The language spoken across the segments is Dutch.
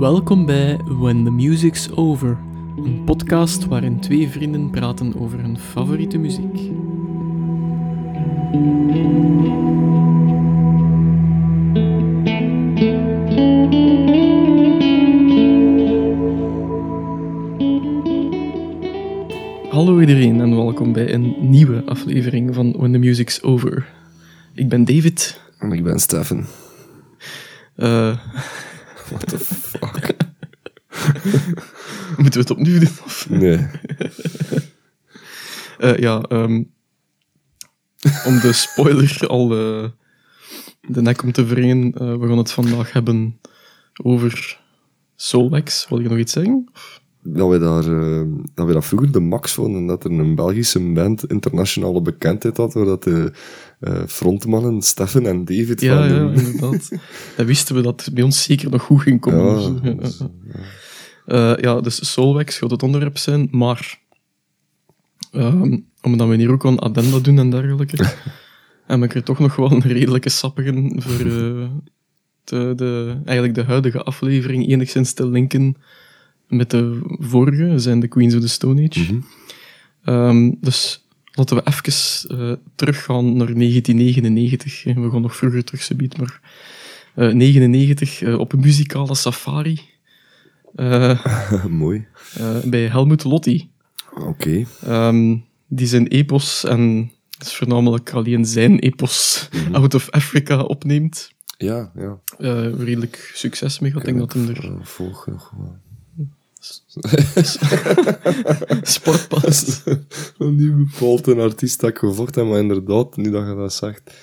Welkom bij When the Music's Over, een podcast waarin twee vrienden praten over hun favoriete muziek. Hallo iedereen en welkom bij een nieuwe aflevering van When the Music's Over. Ik ben David. En ik ben Stefan. Eh, What the fuck? moeten we het opnieuw doen? Of? Nee. Eh, ja, ehm, om de spoiler al eh, de nek om te wringen, eh, we gaan het vandaag hebben over Soulwax. Wil je nog iets zeggen? Dat we, daar, eh, dat we dat vroeger de max vonden, dat er een Belgische band internationale bekendheid had, waar dat de eh, frontmannen Stefan en David Ja, van ja, inderdaad. Dan wisten we dat het bij ons zeker nog goed ging komen. Ja, Dus, dus, Eh, ja, dus Soulwax gaat het onderwerp zijn, maar ehm, omdat we hier ook aan addenda doen en dergelijke, heb ik er toch nog wel een redelijke sappige voor eh, de, de, eigenlijk de huidige aflevering enigszins te linken met de vorige, zijn de Queens of the Stone Age. Mhm. Ehm, dus laten we even eh, teruggaan naar 1999. Eh, We gaan nog vroeger terug, subiet, maar eh 99 eh, op een muzikale safari Mooi. bij Helmut Lotti. Oké. Ehm, die zijn epos, en dat is voornamelijk alleen zijn epos, Out of Africa opneemt. Ja, ja. Redelijk succes mee. Ik denk dat hem er Volg nog wel. Sportpas. Een nieuwe een artiest dat ik gevocht heb, maar inderdaad, nu dat je dat zegt.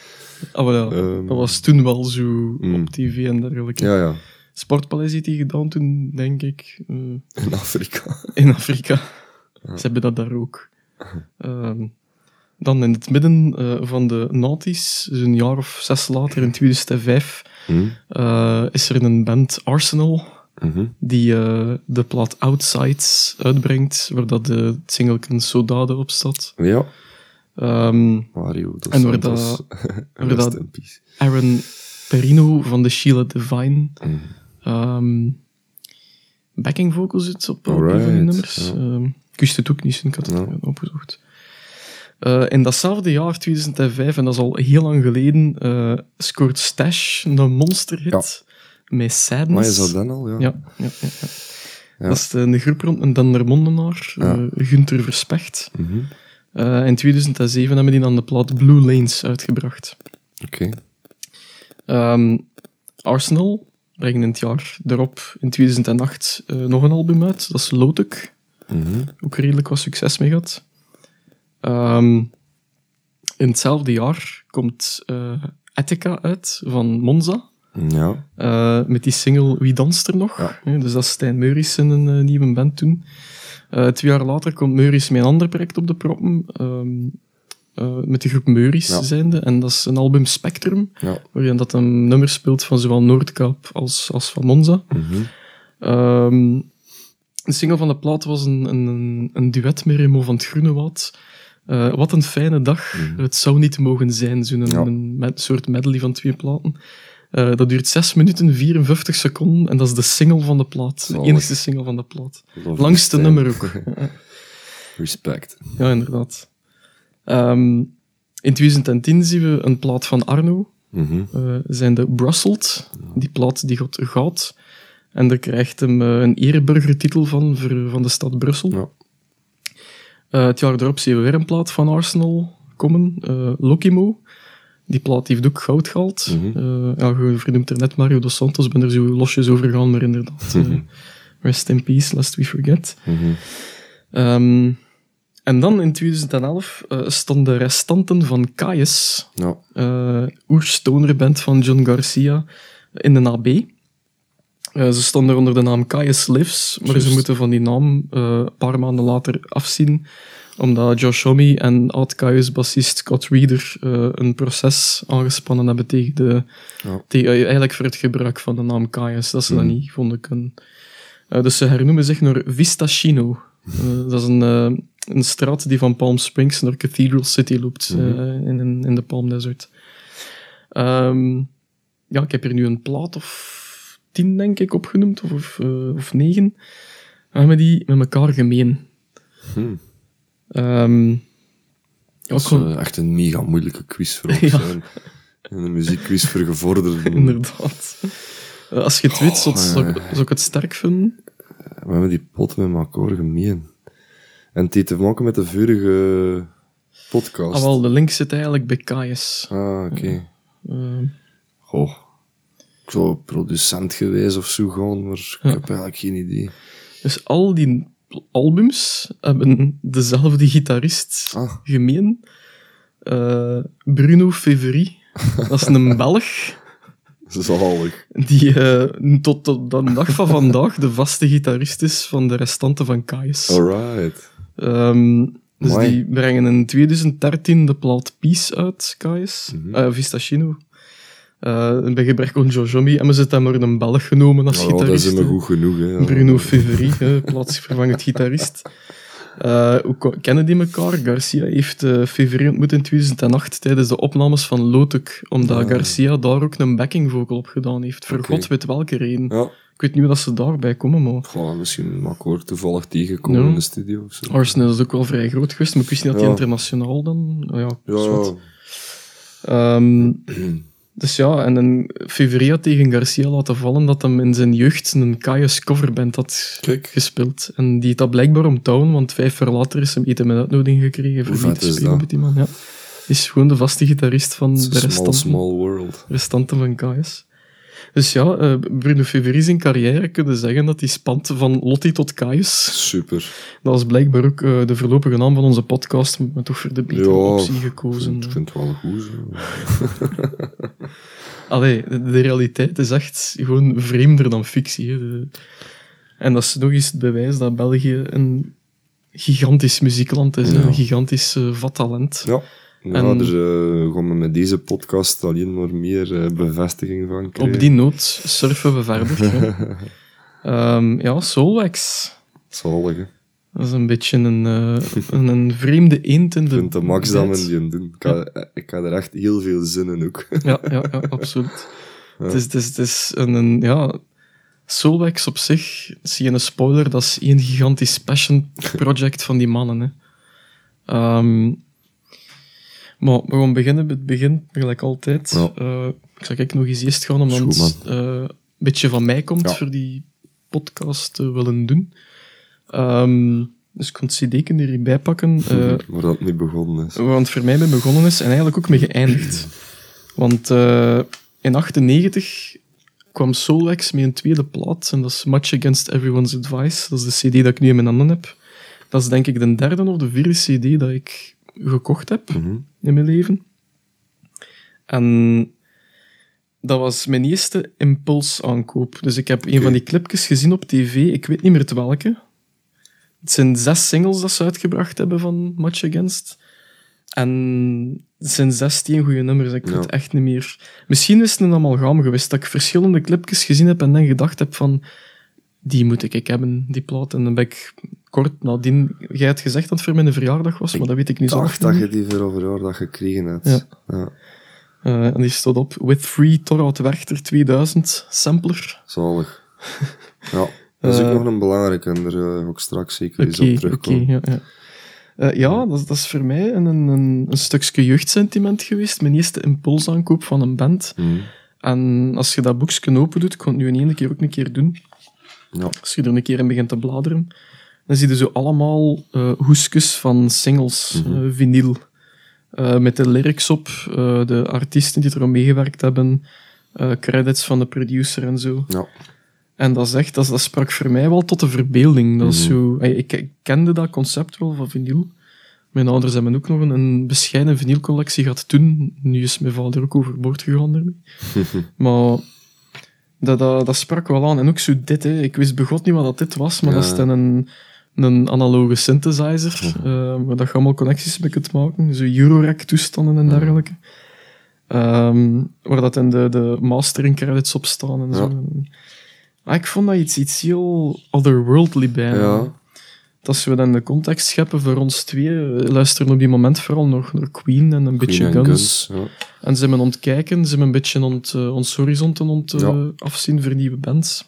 Ah, wel ja, Ehm. dat was toen wel zo Mm. op tv en dergelijke. Ja, ja. Sportpaleis heeft hij gedaan toen, denk ik. eh, In Afrika. in Afrika. Ze hebben dat daar ook. Ehm, dan in het midden eh, van de Naughties, dus een jaar of zes later, in 2005, Hm? eh, is er een band, Arsenal, Mhm. die eh, de plaat Outsides uitbrengt, waar dat de het singelken Sodade op staat. Ja. Ehm, Mario dos En waar Santos. waar dat-. Aaron Perino van de Sheila Divine. Mhm. ehm, backing vocals zit op, een van die nummers. ja. Ehm, ik wist het ook niet, ik had het Ja. opgezocht. Eh, in datzelfde jaar, 2005, en dat is al heel lang geleden, eh, scoort Stash een monsterhit met Maar Sadness. is dat dan al? Ja. Ja, ja, ja. Dat is de, de groep rond een Dendermondenaar, Ja. eh, Gunther Verspecht. Mhm. Eh, in 2007 hebben die dan de plaat Blue Lanes uitgebracht. Oké. Ehm, Arsenal brengen in het jaar erop, in 2008, eh, nog een album uit. Dat is Lotuk. Mhm. Ook redelijk wat succes mee gehad. Ehm, in hetzelfde jaar komt Etika uit van Monza. Ja. eh, met die single Wie danst er nog? Ja. Dus dat is Stijn Meuris in een eh, nieuwe band toen. Eh, twee jaar later komt Meuris met een ander project op de proppen. ehm, eh, met de groep Meuris Ja. zijnde. En dat is een album Spectrum. Ja. Waarin dat een nummer speelt van zowel Noordkaap als, als van Monza. Mhm. Ehm, de single van de plaat was een, een, een duet met Remo van het Groenewoud. Eh, wat een fijne dag. Het zou niet mogen zijn, zo'n Ja. een soort medley van twee platen. Eh, dat duurt 6 minuten 54 seconden en dat is de single van de plaat. De enige single van de plaat. Love Langste nummer ook. Respect. Ja, inderdaad. Ehm, in 2010 zien we een plaat van Arno, Mhm. eh, zijn de Brusseld. Die plaat die gaat goud. En daar krijgt hem eh, een ereburgertitel van, voor, van de stad Brussel. Ja. Het jaar erop zien we weer een plaat van Arsenal komen, eh Lokimo. Die plaat heeft ook goud gehaald. Eh, ja, je vernoemt er net Mario dos Santos, ben er zo losjes over gegaan, maar inderdaad. eh, rest in peace, lest we forget. Mhm. Ehm, en dan in 2011 eh, stonden de restanten van Kaius, Ja. eh oerstonerband van John Garcia, in de AB. Ze stonden er onder de naam Kaius Lives, maar ze moeten van die naam een paar maanden later afzien, omdat Josh Homme en oud-Kaius-bassist Scott Reeder eh, een proces aangespannen hebben tegen de, Ja. tegen, eigenlijk voor het gebruik van de naam Kaius, dat ze dat Mhm. niet vonden kunnen. Eh, dus ze hernoemen zich naar Vistachino. Eh, dat is een, een straat die van Palm Springs naar Cathedral City loopt, eh, in, in, in de Palm Desert. Ehm, ja, ik heb hier nu een plaat of tien, denk ik, opgenoemd, of, of, of negen. We hebben die met elkaar gemeen. Hm. Ehm, Dat is eh, echt een mega moeilijke quiz voor ons. Ja. Een muziekquiz voor gevorderden. inderdaad. Eh, als je het weet, zou, Oh, ja, zou, ik- zou ik het sterk vinden. We hebben die pot met elkaar gemeen. En het heeft te maken met de vorige podcast. Ah, wel, de link zit eigenlijk bij Kaius. Ah, oké. Ehm, Goh. Ik zou producent geweest of zo gaan, maar ik heb eigenlijk geen idee. dus al die albums hebben dezelfde gitarist Ah. gemeen. Eh, Bruno Feveri. Dat is een Belg. Zalig. Die eh, tot, tot de dag van vandaag de vaste gitarist is van de restanten van Kaius. Alright. Ehm, dus Mooi. die brengen in 2013 de plaat Peace uit, Kaius. Mhm. Eh, Vistachino. Eh, bij gebrek aan Jojomi hebben ze dan maar een Belg genomen als Ja, dat gitarist. is me goed genoeg. Hè. Ja. Bruno Feveri, hè, plaatsvervangend gitarist. Eh, hoe kennen die elkaar? Garcia heeft Feveri ontmoet in 2008 tijdens de opnames van Lotuk, omdat Ah. Garcia daar ook een backing vocal op gedaan heeft. Voor god weet welke reden. Ja, Ik weet niet hoe dat ze daarbij komen, maar... gewoon misschien Makkoor toevallig tegenkomen Ja. in de studio of zo. Arsenal is ook wel vrij groot geweest, maar ik wist niet dat hij Ja. internationaal dan... Ja, Ja, zwart. Dus ja, en een Feveri had tegen Garcia laten vallen dat hem in zijn jeugd een Kaius coverband had Kijk. gespeeld. En die had dat blijkbaar omtouwen, want vijf jaar later is hem eten met uitnodiging gekregen voor mee te spelen met die man. Ja. Is gewoon de vaste gitarist van de small, restanten, small world. restanten van Kaius. Dus ja, eh, Bruno Feveri zijn carrière kunnen zeggen dat hij spant van Lotti tot Kaius. Super. Dat was blijkbaar ook eh, de voorlopige naam van onze podcast, maar toch voor de betere Ja, optie gekozen. vind, ik vind het wel goed. Allee, de, de realiteit is echt gewoon vreemder dan fictie. Hè. De- en dat is nog eens het bewijs dat België een gigantisch muziekland is. Ja. Een gigantisch eh, vat talent. Ja. Ja, En- dus eh, gaan we met deze podcast alleen maar meer eh, bevestiging van krijgen. Op die noot surfen we verder. Ehm, ja, Soulwax. Zalig, hè. Dat is een beetje een, eh, een, een vreemde eend in Ik de vind de max dat bijt. men die doen. Ik ik had er echt heel veel zin in ook. Ja, ja, ja absoluut. Het is, het is, het is een, een ja, Soulwax op zich, zie je een spoiler, dat is één gigantisch passion project van die mannen. Hè. Ehm, maar we gaan beginnen bij het begin, gelijk altijd. Ja. Eh, ik zal kijk nog eens eerst gaan, omdat het eh, een beetje van mij komt Ja. voor die podcast te willen doen. Ehm, dus ik kon het CD-ken erbij pakken. Eh, maar dat niet begonnen is. waar het voor mij mee begonnen is en eigenlijk ook mee geëindigd. Want in 98 kwam Soulwax met een tweede plaat en dat is Much Against Everyone's Advice. Dat is de CD dat ik nu in mijn handen heb. Dat is denk ik de derde of de vierde CD dat ik gekocht heb Mhm. in mijn leven. En dat was mijn eerste impulsaankoop. Dus ik heb een Oké. van die clipjes gezien op tv, ik weet niet meer het welke. Het zijn zes singles dat ze uitgebracht hebben van Much Against. En het zijn 16 goede nummers, ik weet Ja. het echt niet meer. Misschien is het een amalgam geweest dat ik verschillende clipjes gezien heb en dan gedacht heb van die moet ik hebben, die plaat. En dan ben ik kort nadien... Jij had gezegd dat het voor mijn verjaardag was, maar dat weet ik niet Ik zo goed dat je die voor overjaardag gekregen hebt. Ja. ja. Eh, en die stond op With Free Torhout Werchter 2000 sampler. Zalig. Ja, dat is ook Eh, nog een belangrijke en daar eh, ga ik straks zeker eens Oké, op oké. terugkomen. ja, ja. Eh, ja, dat, is- dat is voor mij een, een, een, stukje jeugdsentiment geweest. Mijn eerste impulsaankoop van een band. Mhm. En als je dat boekje open doet, ik kon het nu in één keer ook een keer doen. Ja. Als je er een keer in begint te bladeren, dan zie je zo allemaal eh hoesjes van singles, Mhm. eh, vinyl. Eh, met de lyrics op, de artiesten die er meegewerkt hebben, credits van de producer en zo. Ja. En dat, is echt, dat, dat sprak voor mij wel tot de verbeelding. Dat Mhm. zo, ik, ik kende dat concept wel van vinyl. Mijn ouders hebben ook nog een, een bescheiden vinylcollectie gehad toen. Nu is mijn vader ook overboord gegaan daarmee. maar dat, dat, dat sprak wel aan. En ook zo dit, hè. ik wist begot niet wat dat dit was, maar Ja. dat is dan een, een analoge synthesizer, eh, waar dat je allemaal connecties mee kunt maken. Zo Eurorack-toestanden en dergelijke. Ehm, waar dat in de, de mastering credits op staan en zo. Ah, ik vond dat iets, iets heel otherworldly bijna. Ja. als we dan de context scheppen voor ons twee, we luisteren op die moment vooral nog naar Queen en een beetje Queen Guns. ja. En ze hebben ontkijken, ze hebben een beetje ont, eh, ons horizonten ont, eh, Ja. afzien voor nieuwe bands.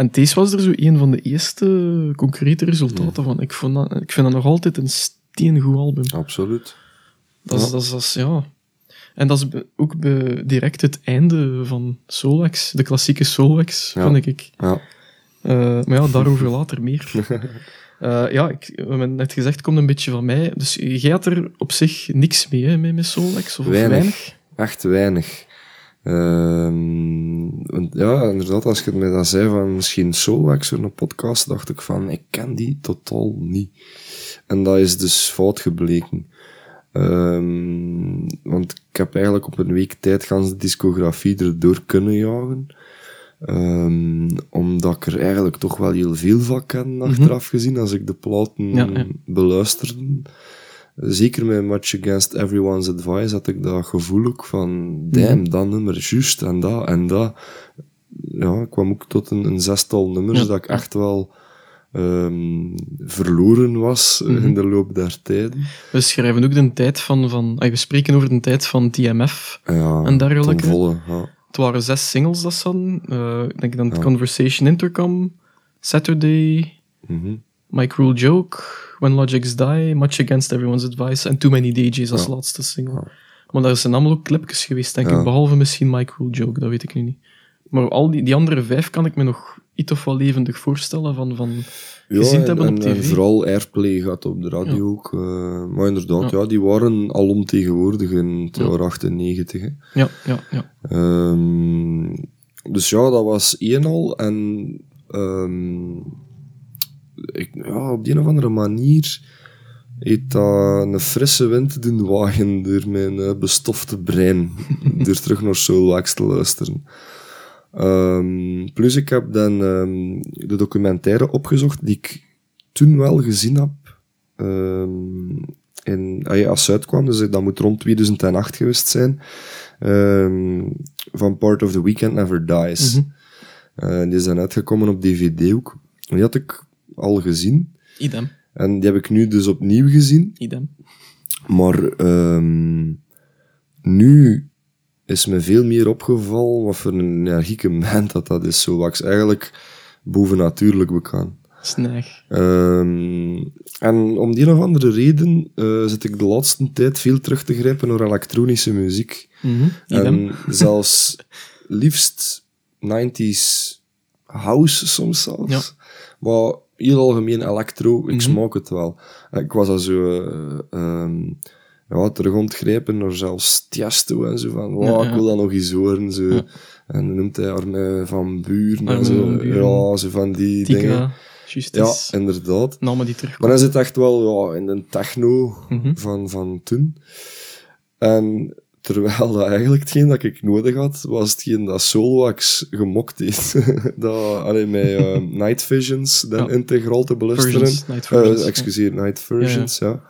En deze was er zo een van de eerste concrete resultaten van. Ik, vond dat, ik vind dat nog altijd een steengoed album. Absoluut. Dat is, Ja. dat is, dat is- ja. En dat is ook direct het einde van Solwax, de klassieke Solwax, Ja. vind ik. Ja. Eh, maar ja, daarover later meer. Eh, ja, ik, we hebben net gezegd, het komt een beetje van mij. Dus jij had er op zich niks mee, hè, met, Solwax? Of of Weinig. weinig? Echt weinig. Ehm, want ja, inderdaad, als je mij dat zei van misschien Soulwax een podcast, dacht ik van, ik ken die totaal niet. En dat is dus fout gebleken. Ehm, want ik heb eigenlijk op een week tijd gans de discografie erdoor kunnen jagen. Ehm, omdat ik er eigenlijk toch wel heel veel van ken, achteraf gezien, als ik de platen Ja, ja. beluisterde. Zeker met Much Against Everyone's Advice had ik dat gevoel ook van, damn, dat nummer, juist, en dat, en dat. Ja, ik kwam ook tot een, een zestal nummers Ja. dat ik echt wel ehm, verloren was Mhm. in de loop der tijden. We schrijven ook de tijd van... van ah, we spreken over de tijd van TMF. Ja, En dergelijke. volle, ja. Het waren zes singles dat ze hadden. Eh, ik denk dan. Conversation Intercom, Saturday, Mhm. My Cruel Joke, When Logics Die, Much Against Everyone's Advice en Too Many DJs als Ja. laatste single. Maar daar zijn allemaal ook clipjes geweest, denk ik. Behalve misschien My Cruel Joke, dat weet ik nu niet. Maar al die, die andere vijf kan ik me nog iets of wel levendig voorstellen van... van gezien en, te hebben op en- en tv. vooral airplay gaat op de radio ook. eh, maar inderdaad, Ja. ja. die waren alomtegenwoordig in het Ja. jaar 98. Hè. ja, ja, ja. Ehm, dus ja, dat was één al. En ehm, ik, ja, op die een of andere manier heeft dat een frisse wind doen waaien door mijn eh, bestofte brein. door terug naar Soulwax te luisteren. Ehm, plus ik heb dan ehm, de documentaire opgezocht die ik toen wel gezien heb. Ehm, in, ah ja, als uitkwam, dus dat moet rond 2008 geweest zijn. Van Part of the Weekend Never Dies. Mhm. Eh, die is dan uitgekomen op DVD ook. En Die had ik al gezien. Idem, En die heb ik nu dus opnieuw gezien. idem. Maar ehm, nu is me veel meer opgevallen wat voor een energieke band dat dat is. Zo wax eigenlijk bovennatuurlijk bekend. Snag. Ehm, en om die of andere reden eh, zit ik de laatste tijd veel terug te grijpen naar elektronische muziek. Idem. En zelfs liefst 90s house soms zelfs. Ja. Maar heel algemeen electro, ik smaak het wel. Ik was al zo eh, ehm, ja, terug ontgrijpen naar zelfs Tiesto en zo van, wow, ik wil dat nog eens horen. Zo. En dan noemt hij Arne van Buren en zo. Ja, zo van die dingen. Justice. Ja, inderdaad. Namen die terug. Maar dan zit echt wel ja, in de techno Mhm. van, van toen. En terwijl dat eigenlijk hetgeen dat ik nodig had, was hetgeen dat Soulwax gemokt heeft. dat, allee, met eh, Night Visions dan Ja. integraal te beluisteren. Versions, Night Eh, Versions, ja. excuseer, Night Versions, ja.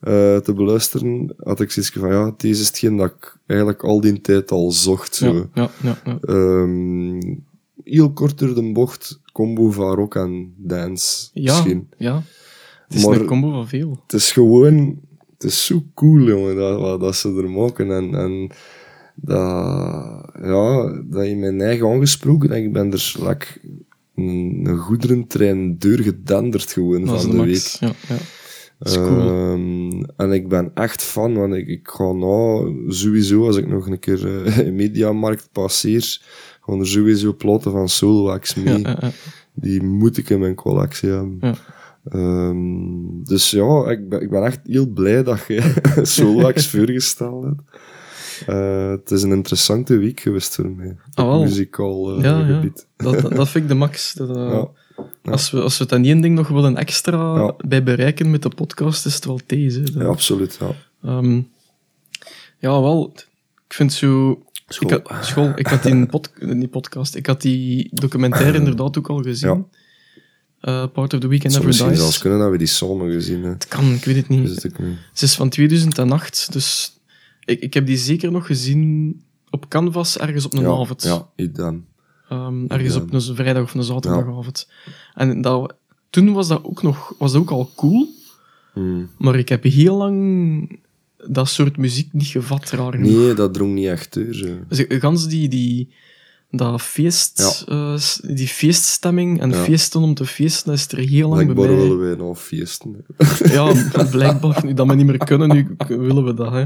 Eh, te beluisteren, had ik zoiets van, ja, deze is hetgeen dat ik eigenlijk al die tijd al zocht. Zo. Ja, ja. Ehm, heel kort door de bocht, combo van rock en dance, Ja, misschien. ja. Het is Maar- een combo van veel. Het is gewoon, het is zo cool, jongen, dat, ze er maken. En, en dat, ja, dat je mijn eigen aangesproken, en ik ben er like, een, een goederentrein doorgedenderd gewoon Dat van de week. Ja, ja. Dat is cool. Ehm, en ik ben echt fan, want ik, ik ga nou sowieso, als ik nog een keer eh, in Mediamarkt passeer, gaan er sowieso platen van Soulwax mee. ja. Die moet ik in mijn collectie hebben. Ehm, dus ja, ik ben, ik ben echt heel blij dat je Soulwax voorgesteld hebt. Eh, het is een interessante week geweest voor mij. Wel. muzikaal eh, Ja, gebied. Dat, dat, dat vind ik de max. Dat, eh, Ja. Als, we, als we aan één ding nog willen extra bij bereiken met de podcast, is het wel deze. Ja, absoluut. Ja. Ehm, ja, wel. Ik vind zo... School. Ik had, school. Ik had die, pod, die podcast, ik had die documentaire inderdaad ook al gezien. Eh, Part of the Weekend Het zou Never misschien Dies. zelfs kunnen dat we die samen gezien hebben. Het kan, ik weet het niet. Ik nu. Ze is van 2008, dus ik, ik heb die zeker nog gezien op Canvas ergens op een ja, avond. Ja, idem. Ehm, ergens op een vrijdag of een zaterdagavond. En dat, toen was dat ook nog, was dat ook al cool, Hmm. maar ik heb heel lang dat soort muziek niet gevat, raar genoeg. Nee, dat drong niet echt door. Dus ik- gans die, die, dat feest, eh, die feeststemming en Ja. feesten om te feesten, is er heel lang bij Blijkbaar mij. willen wij nou feesten. hè. Ja, blijkbaar, nu dat we niet meer kunnen, nu willen we dat, hè.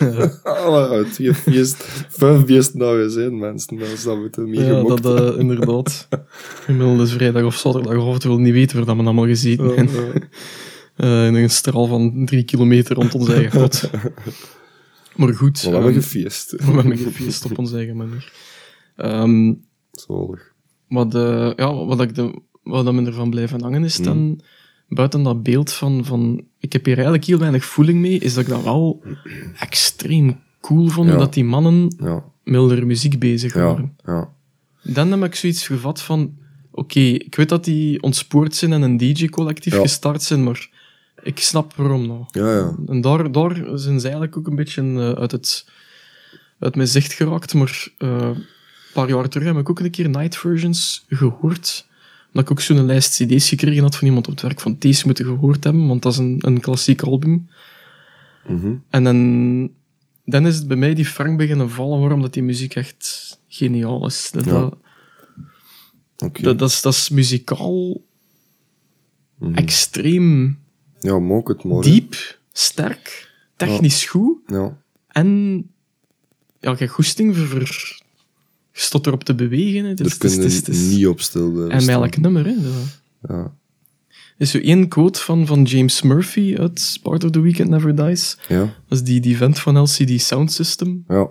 Ah, uit vier feest, vijf feesten nou we zijn, mensen. Dat is dat moeten mee Ja, dat eh, inderdaad. Gemiddeld is vrijdag of zaterdagavond, we willen niet weten waar dat we allemaal gezeten hebben. Eh, in een straal van drie kilometer rond ons eigen pot. Maar goed, we hebben ehm, gefeest. we hebben gefeest op onze eigen manier. Ehm, Zalig. wat, eh, ja, wat, ik de, wat me ervan blijven hangen is dan, buiten dat beeld van, van, ik heb hier eigenlijk heel weinig voeling mee, is dat ik dat wel extreem cool vond, Ja. dat die mannen Ja, hun muziek bezig waren. ja, ja. Dan heb ik zoiets gevat van, oké, ik weet dat die ontspoord zijn en een DJ-collectief gestart zijn, maar ik snap waarom nou. Ja, ja. En daar, daar zijn ze eigenlijk ook een beetje eh, uit, het, uit mijn zicht geraakt. Maar eh, paar jaar terug heb ik ook een keer Night Versions gehoord. Dat ik ook zo'n lijst cd's gekregen had van iemand op het werk van deze moeten gehoord hebben, want dat is een, een klassiek album. Mhm. En dan, dan is het bij mij die Frank beginnen vallen, waarom dat die muziek echt geniaal is. Dat, Ja. dat, dat, dat is, dat is muzikaal Mhm. extreem Ja, maak het hè. diep, sterk, technisch goed. Ja. En ja, je goesting voor je stond erop te bewegen. Hè. Het is, Daar het is, niet op stil blijven En elk nummer. Hè. Ja. Er is zo één quote van, van James Murphy uit Part of the Weekend Never Dies. Ja. Dat is die, die vent van LCD Sound System. Ja.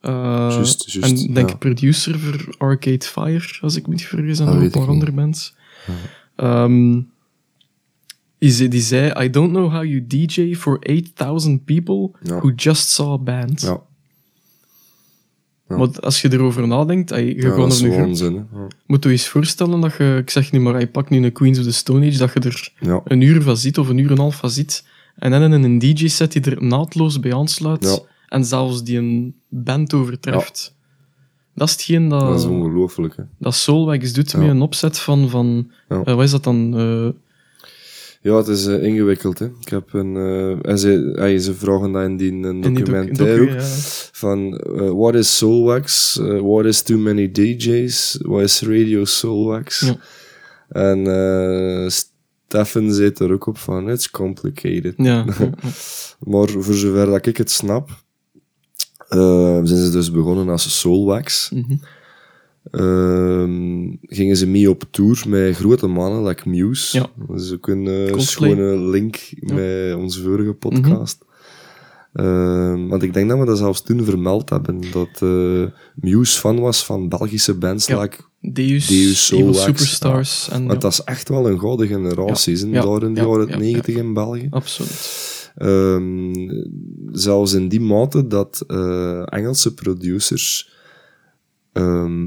Eh, en denk ja. producer voor Arcade Fire, als ik me niet vergis, en nog een paar andere bands. Ehm, die, zei- die zei, I don't know how you DJ for 8000 people Ja. who just saw a band. Ja. Ja. Maar als je erover nadenkt, ey, je Ja, gewoon dat. Ja. moet je eens voorstellen dat je, ik zeg nu maar, je pakt nu een Queens of the Stone Age, dat je er een uur van ziet of een uur en een half van ziet, en dan in een DJ-set die er naadloos bij aansluit, en zelfs die een band overtreft. Dat is hetgeen dat, Dat is ongelooflijk, hè. dat Soulwax doet met een opzet van, van eh, wat is dat dan? Eh, Ja, het is eh, ingewikkeld, hè. Ik heb een... eh, en ze, eh, ze vragen dat in die een documentaire docu, ook. ja. Van, eh, what is Soulwax? Eh, what is too many DJs? What is Radio Soulwax? Ja. En eh Stefan zit er ook op van, it's complicated. Ja. Maar voor zover dat ik het snap, eh, zijn ze dus begonnen als Soulwax. Mhm. Ehm, gingen ze mee op tour met grote mannen, like Muse. Ja. Dat is ook een eh, schone link met onze vorige podcast. Ehm, want ik denk dat we dat zelfs toen vermeld hebben, dat eh, Muse fan was van Belgische bands Ja. like Deus, Deus, Superstars. En, Want dat is echt wel een gouden generatie, Ja, ja, daar in de ja, jaren ja, 90 in België. Absoluut. Ehm, zelfs in die mate dat eh, Engelse producers ehm,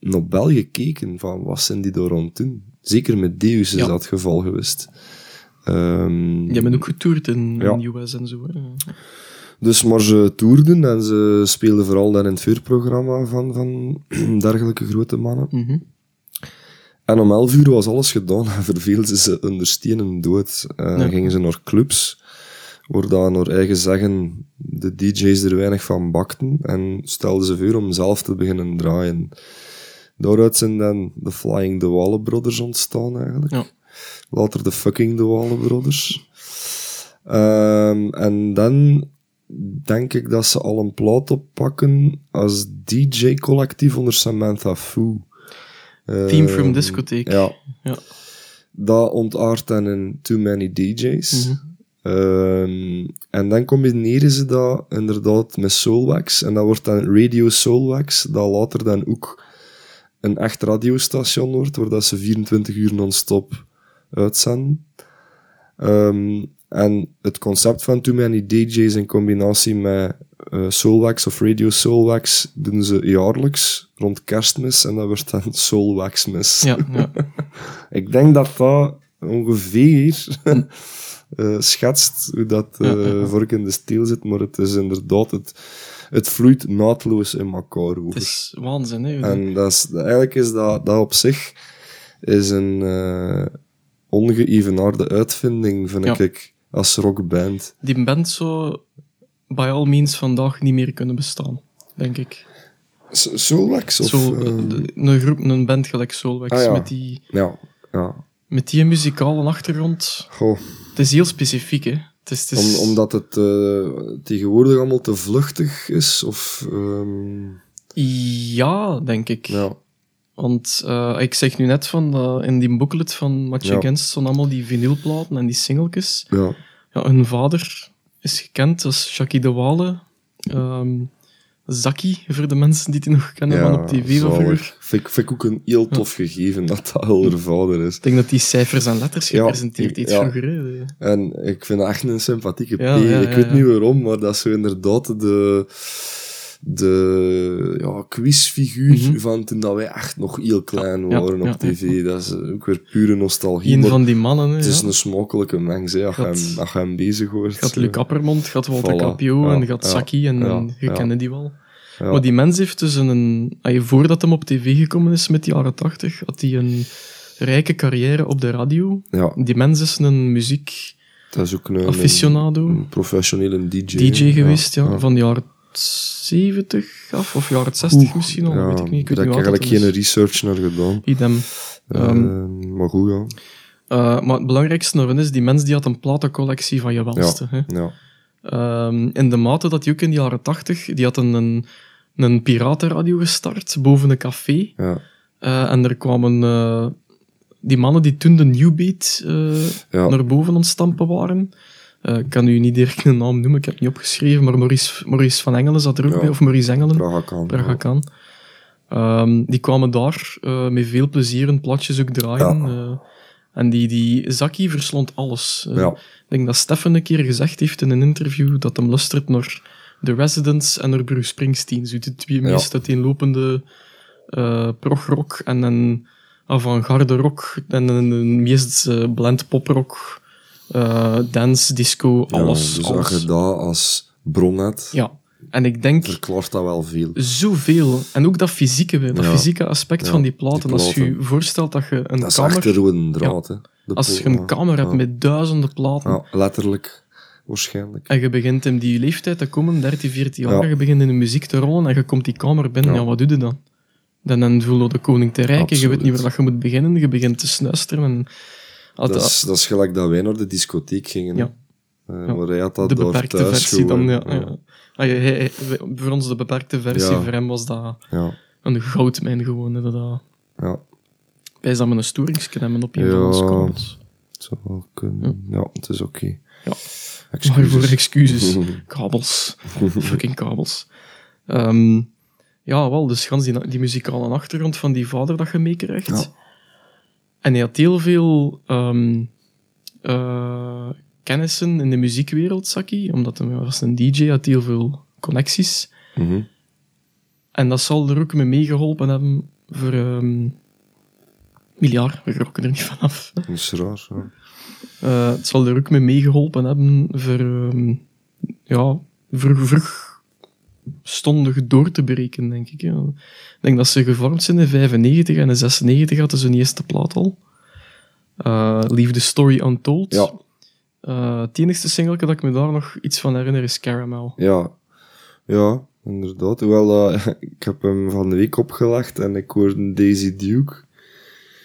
naar België keken van wat zijn die aan het doen. Zeker met Deus is Ja. dat het geval geweest. Ehm, Je bent ook getoerd in, Ja. in US en zo. Hè. Dus maar ze toerden en ze speelden vooral dan in het vuurprogramma van, van dergelijke grote mannen. Mhm. En om 11 uur was alles gedaan en verveelden ze onder stenen dood. En Ja. gingen ze naar clubs, waar dan naar eigen zeggen de DJ's er weinig van bakten en stelden ze voor om zelf te beginnen draaien. Daaruit zijn dan de Flying de Wallen Brothers ontstaan eigenlijk. Ja. Later de Fucking de Wallen Brothers. Ehm, en dan denk ik dat ze al een plaat oppakken als DJ-collectief onder Samantha Fu. Team from Discotheek. Ja. Ja. Dat ontaart dan in Too Many DJs. Mhm. Ehm, en dan combineren ze dat inderdaad met Soulwax. En dat wordt dan Radio Soulwax, dat later dan ook een echt radiostation wordt, waar dat ze 24 uur non-stop uitzenden. Ehm, en het concept van Too Many DJs in combinatie met eh, Soulwax of Radio Soulwax doen ze jaarlijks rond kerstmis en dat wordt dan Soulwaxmis. Ja, ja. Ik denk dat dat ongeveer eh, schetst hoe dat eh Ja, ja, ja. vork in de steel zit, maar het is inderdaad, het, het vloeit naadloos in elkaar over. Het is waanzin, hè. En dat is, eigenlijk is dat, dat op zich is een uh, ongeëvenaarde uitvinding, vind Ja. ik, als rockband. Die band zou by all means vandaag niet meer kunnen bestaan, denk ik. Soulwax? Of, Zo, eh, de- een groep, een band gelijk Soulwax, Ah, ja. met, die, ja, ja. met die muzikale achtergrond. Goh. Het is heel specifiek, hè. Het is, het is, Om, omdat het eh, tegenwoordig allemaal te vluchtig is, of... ehm, Ja, denk ik. ja, Want eh, ik zeg nu net van, dat in die booklet van Match Ja. Against stonden allemaal die vinylplaten en die singeltjes. ja. Ja, hun vader is gekend als Jackie de Wale. ehm Zaki, voor de mensen die die nog kennen van op tv van vroeger. Vind ik, vind ik ook een heel tof gegeven dat dat vader is. Ik denk dat die cijfers en letters Ja, gepresenteerd iets ja. vroeger. Hè. En ik vind dat echt een sympathieke Ja, P. ja, ik ja, weet ja. niet waarom, maar dat is zo inderdaad de, de ja, quizfiguur Mhm. van toen dat wij echt nog heel klein Ja, waren ja, op ja, tv. Dat is ook weer pure nostalgie. Een van die mannen. Hè, het is ja. een smakelijke mens, hè, als, je Gaat- hem, als je hem bezig hoort. Gaat Luc Appermond, gaat Walter Voilà, Capio ja, en gaat ja, Saki en, ja, en je ja. kende die wel. Ja. Maar die mens heeft dus een... ah, Voordat hem op tv gekomen is met de jaren tachtig, had hij een rijke carrière op de radio. Ja, Die mens is een muziek dat is ook een, aficionado, een professionele DJ. DJ geweest, ja, van de jaren 70 af, of jaren 60 Oeh, misschien al, ja, weet ik niet. Ik weet daar heb ik eigenlijk geen research naar gedaan. Idem. Ehm, Eh, maar goed, ja. Eh, maar het belangrijkste nog is, die mens die had een platencollectie van je welste. Hè. ja. Ehm, in de mate dat hij ook in de jaren 80, die had een, een, een piratenradio gestart boven een café. Ja, Eh, en er kwamen eh, die mannen die toen de New Beat naar boven ontstampen waren. Eh, ik kan u niet direct een naam noemen, ik heb het niet opgeschreven, maar Maurice, Maurice van Engelen zat er ook Ja. bij, of Maurice Engelen. Praga kan. Praga kan. Ehm, die kwamen daar eh, met veel plezier hun platjes ook draaien. Ja. eh, en die, die Zaki verslond alles. Ja. Ik denk dat Stefan een keer gezegd heeft in een interview dat hem luistert naar The Residents en naar Bruce Springsteen. Zo de twee meest uiteenlopende eh progrock en een avant-garde rock en een, een meest eh, blend poprock, eh dance, disco, Ja, alles. dus alles. als je dat als bron hebt, Ja. En ik denk verklaart dat wel veel. zoveel. En ook dat fysieke, dat Ja. fysieke aspect Ja, van die platen. die Als je voorstelt dat je een Dat is kamer... echt rode draad, hè. Als je een ja. kamer hebt Ja. met duizenden platen Ja, letterlijk. Waarschijnlijk. en je begint in die leeftijd te komen, 13, 14 jaar, Ja. je begint in de muziek te rollen en je komt die kamer binnen, ja, Ja. wat doe je dan? Dan, dan voel je de koning te rijken, je weet niet waar dat je moet beginnen, je begint te snuisteren. En, Dat is, dat is gelijk dat wij naar de discotheek gingen. Ja. hè. Eh, Ja. Maar hij had dat de beperkte versie dan, ja. ja. Ah, ja, hij- hij- voor ons de beperkte versie, voor hem was dat Ja, een goudmijn gewoon. inderdaad. ja. Met een storingsje hebben op een Ja. comments. Het zou wel kunnen. Ja, het is oké. Ja. Excuses. Waarvoor excuses. kabels. Fucking kabels. Ehm, ja, wel, dus gans die, die muzikale achtergrond van die vader dat je meekrijgt. En hij had heel veel eh, kennissen in de muziekwereld, Saki. Omdat hij was een DJ, had heel veel connecties. Mhm. En dat zal er ook mee meegeholpen hebben voor... ehm miljard, we rokken er niet vanaf. Dat is raar. Ja. Eh, het zal er ook mee meegeholpen hebben voor, ehm, ja, vroeg, vroeg stondig door te breken, denk ik. Ja. Ik denk dat ze gevormd zijn in 95 en in 96 hadden ze hun eerste plaat al. Leave the Story Untold. Ja. Eh, het enigste single dat ik me daar nog iets van herinner is Caramel. Ja, ja, inderdaad. Hoewel, eh, ik heb hem van de week opgelegd en ik hoorde Daisy Duke.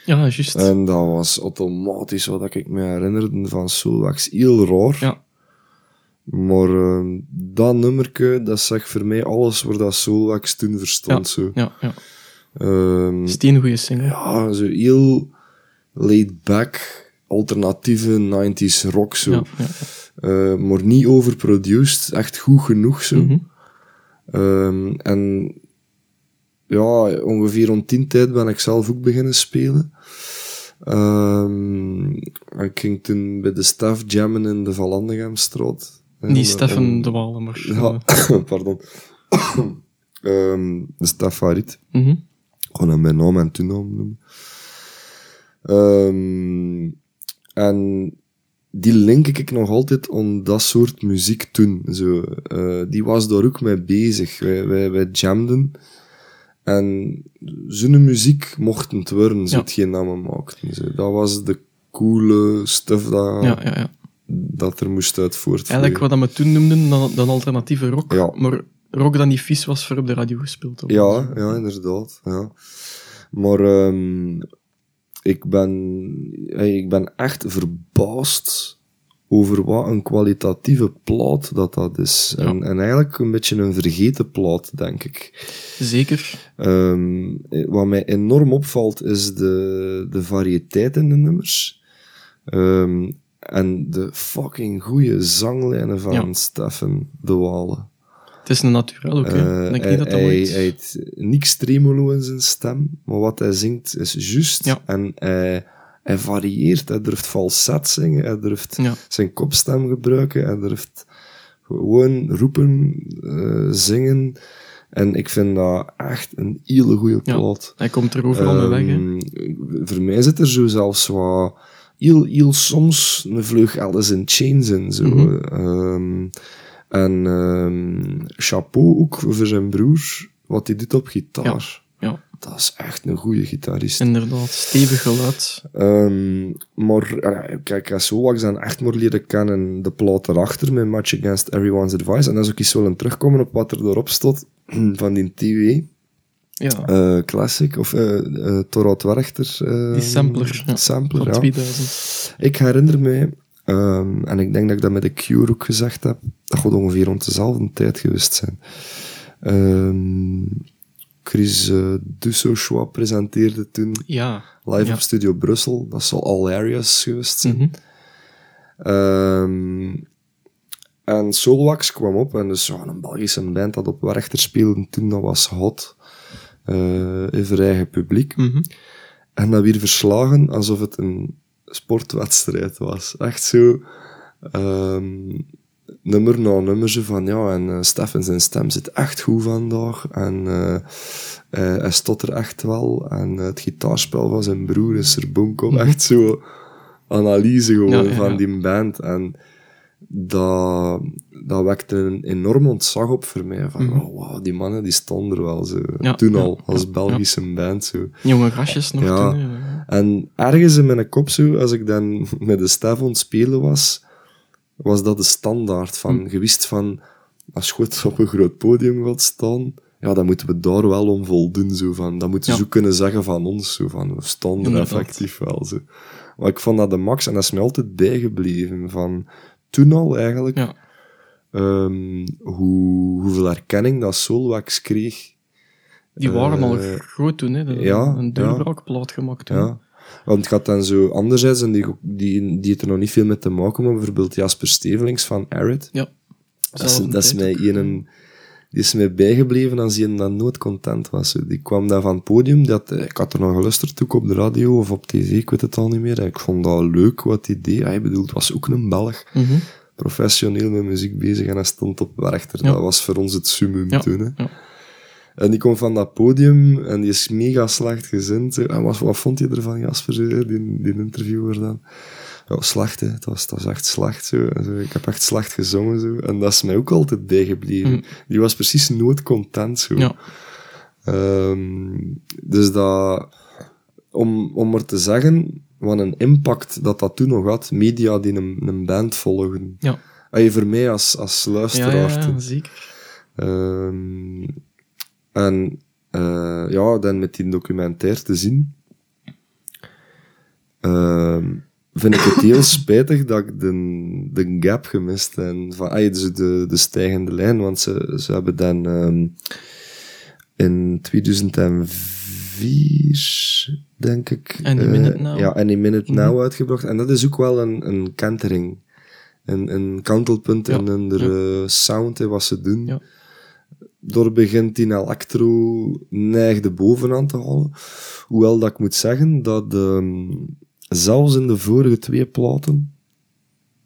Ja, juist. En dat was automatisch wat ik me herinnerde van Soulwax. Heel raar. ja, Maar eh, dat nummerke, dat zegt voor mij alles waar dat Soulwax toen verstond. Zo. ja, ja. Ehm, Steengoeie single. ja, zo heel laid back, alternatieve 90s rock zo. Ja, ja. Eh, maar niet overproduced, echt goed genoeg zo. Ehm, en ja, ongeveer rond die tijd ben ik zelf ook beginnen spelen. Ehm, en ik ging toen bij de staff jammen in de Van Om- Stefan om- de Walen, maar... Ja, pardon. Ehm, de staff Farid. Mhm. Kon hem bij naam en toenaam noemen. Ehm, en die link ik nog altijd aan dat soort muziek toen. Zo, eh, die was daar ook mee bezig. Wij, wij, wij jamden. En zijn muziek mocht het worden, Ja. dat we maakten. Zo. Dat was de coole stuff dat, Ja, ja, ja. Dat er moest uit voortvloeien. Eigenlijk wat we toen noemden, dan, dan alternatieve rock. Ja. Maar rock dat niet vies was voor op de radio gespeeld. Ja, ja, inderdaad. Ja. Maar ehm, ik, ben, hey, ik ben echt verbaasd over wat een kwalitatieve plaat dat dat is. Ja. En, en eigenlijk een beetje een vergeten plaat, denk ik. Zeker. Ehm, wat mij enorm opvalt is de, de variëteit in de nummers. Ehm, en de fucking goede zanglijnen van Ja. Stefan de Walen. Het is een naturel ook, hè. Eh, denk hij, niet dat dat hij, hij heeft niks tremolo in zijn stem, maar wat hij zingt is juist. Ja. En hij, hij varieert. Hij durft falset zingen, hij durft Ja. zijn kopstem gebruiken, hij durft gewoon roepen, eh, zingen. En ik vind dat echt een hele goede Ja. plaat. Hij komt er overal mee weg, hè. Ehm, Voor mij zit er zo zelfs wat heel, heel soms een vleug Alice in Chains in. Zo. Mhm. Ehm, en ehm, chapeau ook voor zijn broer, wat hij doet op gitaar. Ja, Dat is echt een goede gitarist. inderdaad. Stevig geluid. Ehm, maar eh, kijk, zo ik dan echt maar leren kennen de plaat erachter met Match Against Everyone's Advice. En dat is ook eens willen terugkomen op wat er erop stond van die TV. Ja, eh Classic, of uh, uh, Torad Werchter. eh, die sampler. Ja, sampler, van ja. 2000. Ik herinner mij, ehm, en ik denk dat ik dat met de Cure ook gezegd heb, dat gaat ongeveer rond dezelfde tijd geweest zijn. Ehm, Chris uh, Dussochois presenteerde toen Ja. live Ja. op Studio Brussel. Dat zal All Areas geweest zijn. Ehm, en Solwax kwam op, en dus een Belgische band dat op Werchter speelde toen, dat was hot. Eh in voor eigen publiek. Mhm. En dat weer verslagen alsof het een sportwedstrijd was. Echt zo, ehm, nummer na nummer zo van, ja, en uh, Stefan zijn stem zit echt goed vandaag. En uh, uh, hij stottert echt wel. En het gitaarspel van zijn broer is er bonk Mhm. Echt zo analyse gewoon Ja, ja, van die band. En dat, dat wekte een enorm ontzag op voor mij. Van, Mhm. oh, wow, die mannen die stonden er wel zo. Ja, toen ja, al, als ja, Belgische band zo. Jonge gastjes nog Ja. toen. En ergens in mijn kop zo, als ik dan met de Stef aan het spelen was, was dat de standaard van, Hm. je wist van, als je goed op een groot podium gaat staan, ja, dan moeten we daar wel om voldoen, zo van, dat moeten ze ook kunnen zeggen van ons, zo van, we staan er Inderdaad. effectief wel, zo. Maar ik vond dat de max, en dat is mij altijd bijgebleven, van toen al eigenlijk, Ehm, hoe, hoeveel erkenning dat Solwax kreeg. Die waren al Eh, groot toen, hè. Dat- ja, een gemaakt toen. Ja. Want het gaat dan zo anderzijds, en die, die, die heeft er nog niet veel mee te maken, maar bijvoorbeeld Jasper Stevelings van Arid. Ja. Dat is, dat is mij een, die is mij bijgebleven als hij dan nooit content was. Die kwam daar van het podium, dat, ik had er nog geluisterd ook op de radio of op tv, ik weet het al niet meer. En ik vond dat leuk wat hij deed. Hij bedoelt, het was ook een Belg, Mhm. Professioneel met muziek bezig en hij stond op Werchter. Ja. Dat was voor ons het summum Ja, toen. Hè. ja. En die komt van dat podium en die is mega slecht gezind. zo. En wat, wat vond je ervan, Jasper, die, die interviewer dan? Ja, slecht, hè. Het was, het was echt slecht, zo. Ik heb echt slecht gezongen, zo. En dat is mij ook altijd bijgebleven. Mm. Die was precies nooit content, zo. Ja. Ehm, dus dat... Om, om maar te zeggen, wat een impact dat dat toen nog had, media die een, een band volgen. Ja. Ay, voor mij als, als luisteraar ja, ja, zeker. Ehm, en eh, ja, dan met die documentaire te zien, ehm, vind ik het heel spijtig dat ik de, de gap gemist heb. Van, ay, dus de, de stijgende lijn, want ze, ze hebben dan ehm, in 2004, denk ik... Any eh, Minute Now. Ja, Any Minute Mhm. Now uitgebracht. En dat is ook wel een, een kentering. Een, een kantelpunt Ja, in hun eh, sound, wat ze doen. Ja. Door begint die electro neigde bovenaan te halen. Hoewel dat ik moet zeggen dat ehm, zelfs in de vorige twee platen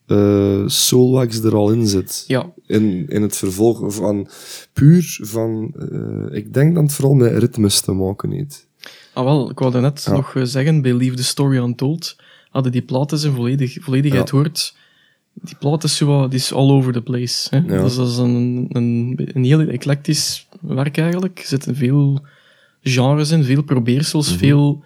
eh Soulwax er al in zit. Ja, In, in het vervolg van puur van, eh, ik denk dat het vooral met ritmes te maken heeft. Ah wel, ik wou net Ja. nog eh, zeggen, bij Leave the Story Untold hadden die platen zijn volledig, volledigheid Ja. hoort. Die plaat is, zo, die is all over the place. Hè? Ja. Dus dat is een, een, een heel eclectisch werk eigenlijk. Er zitten veel genres in, veel probeersels, veel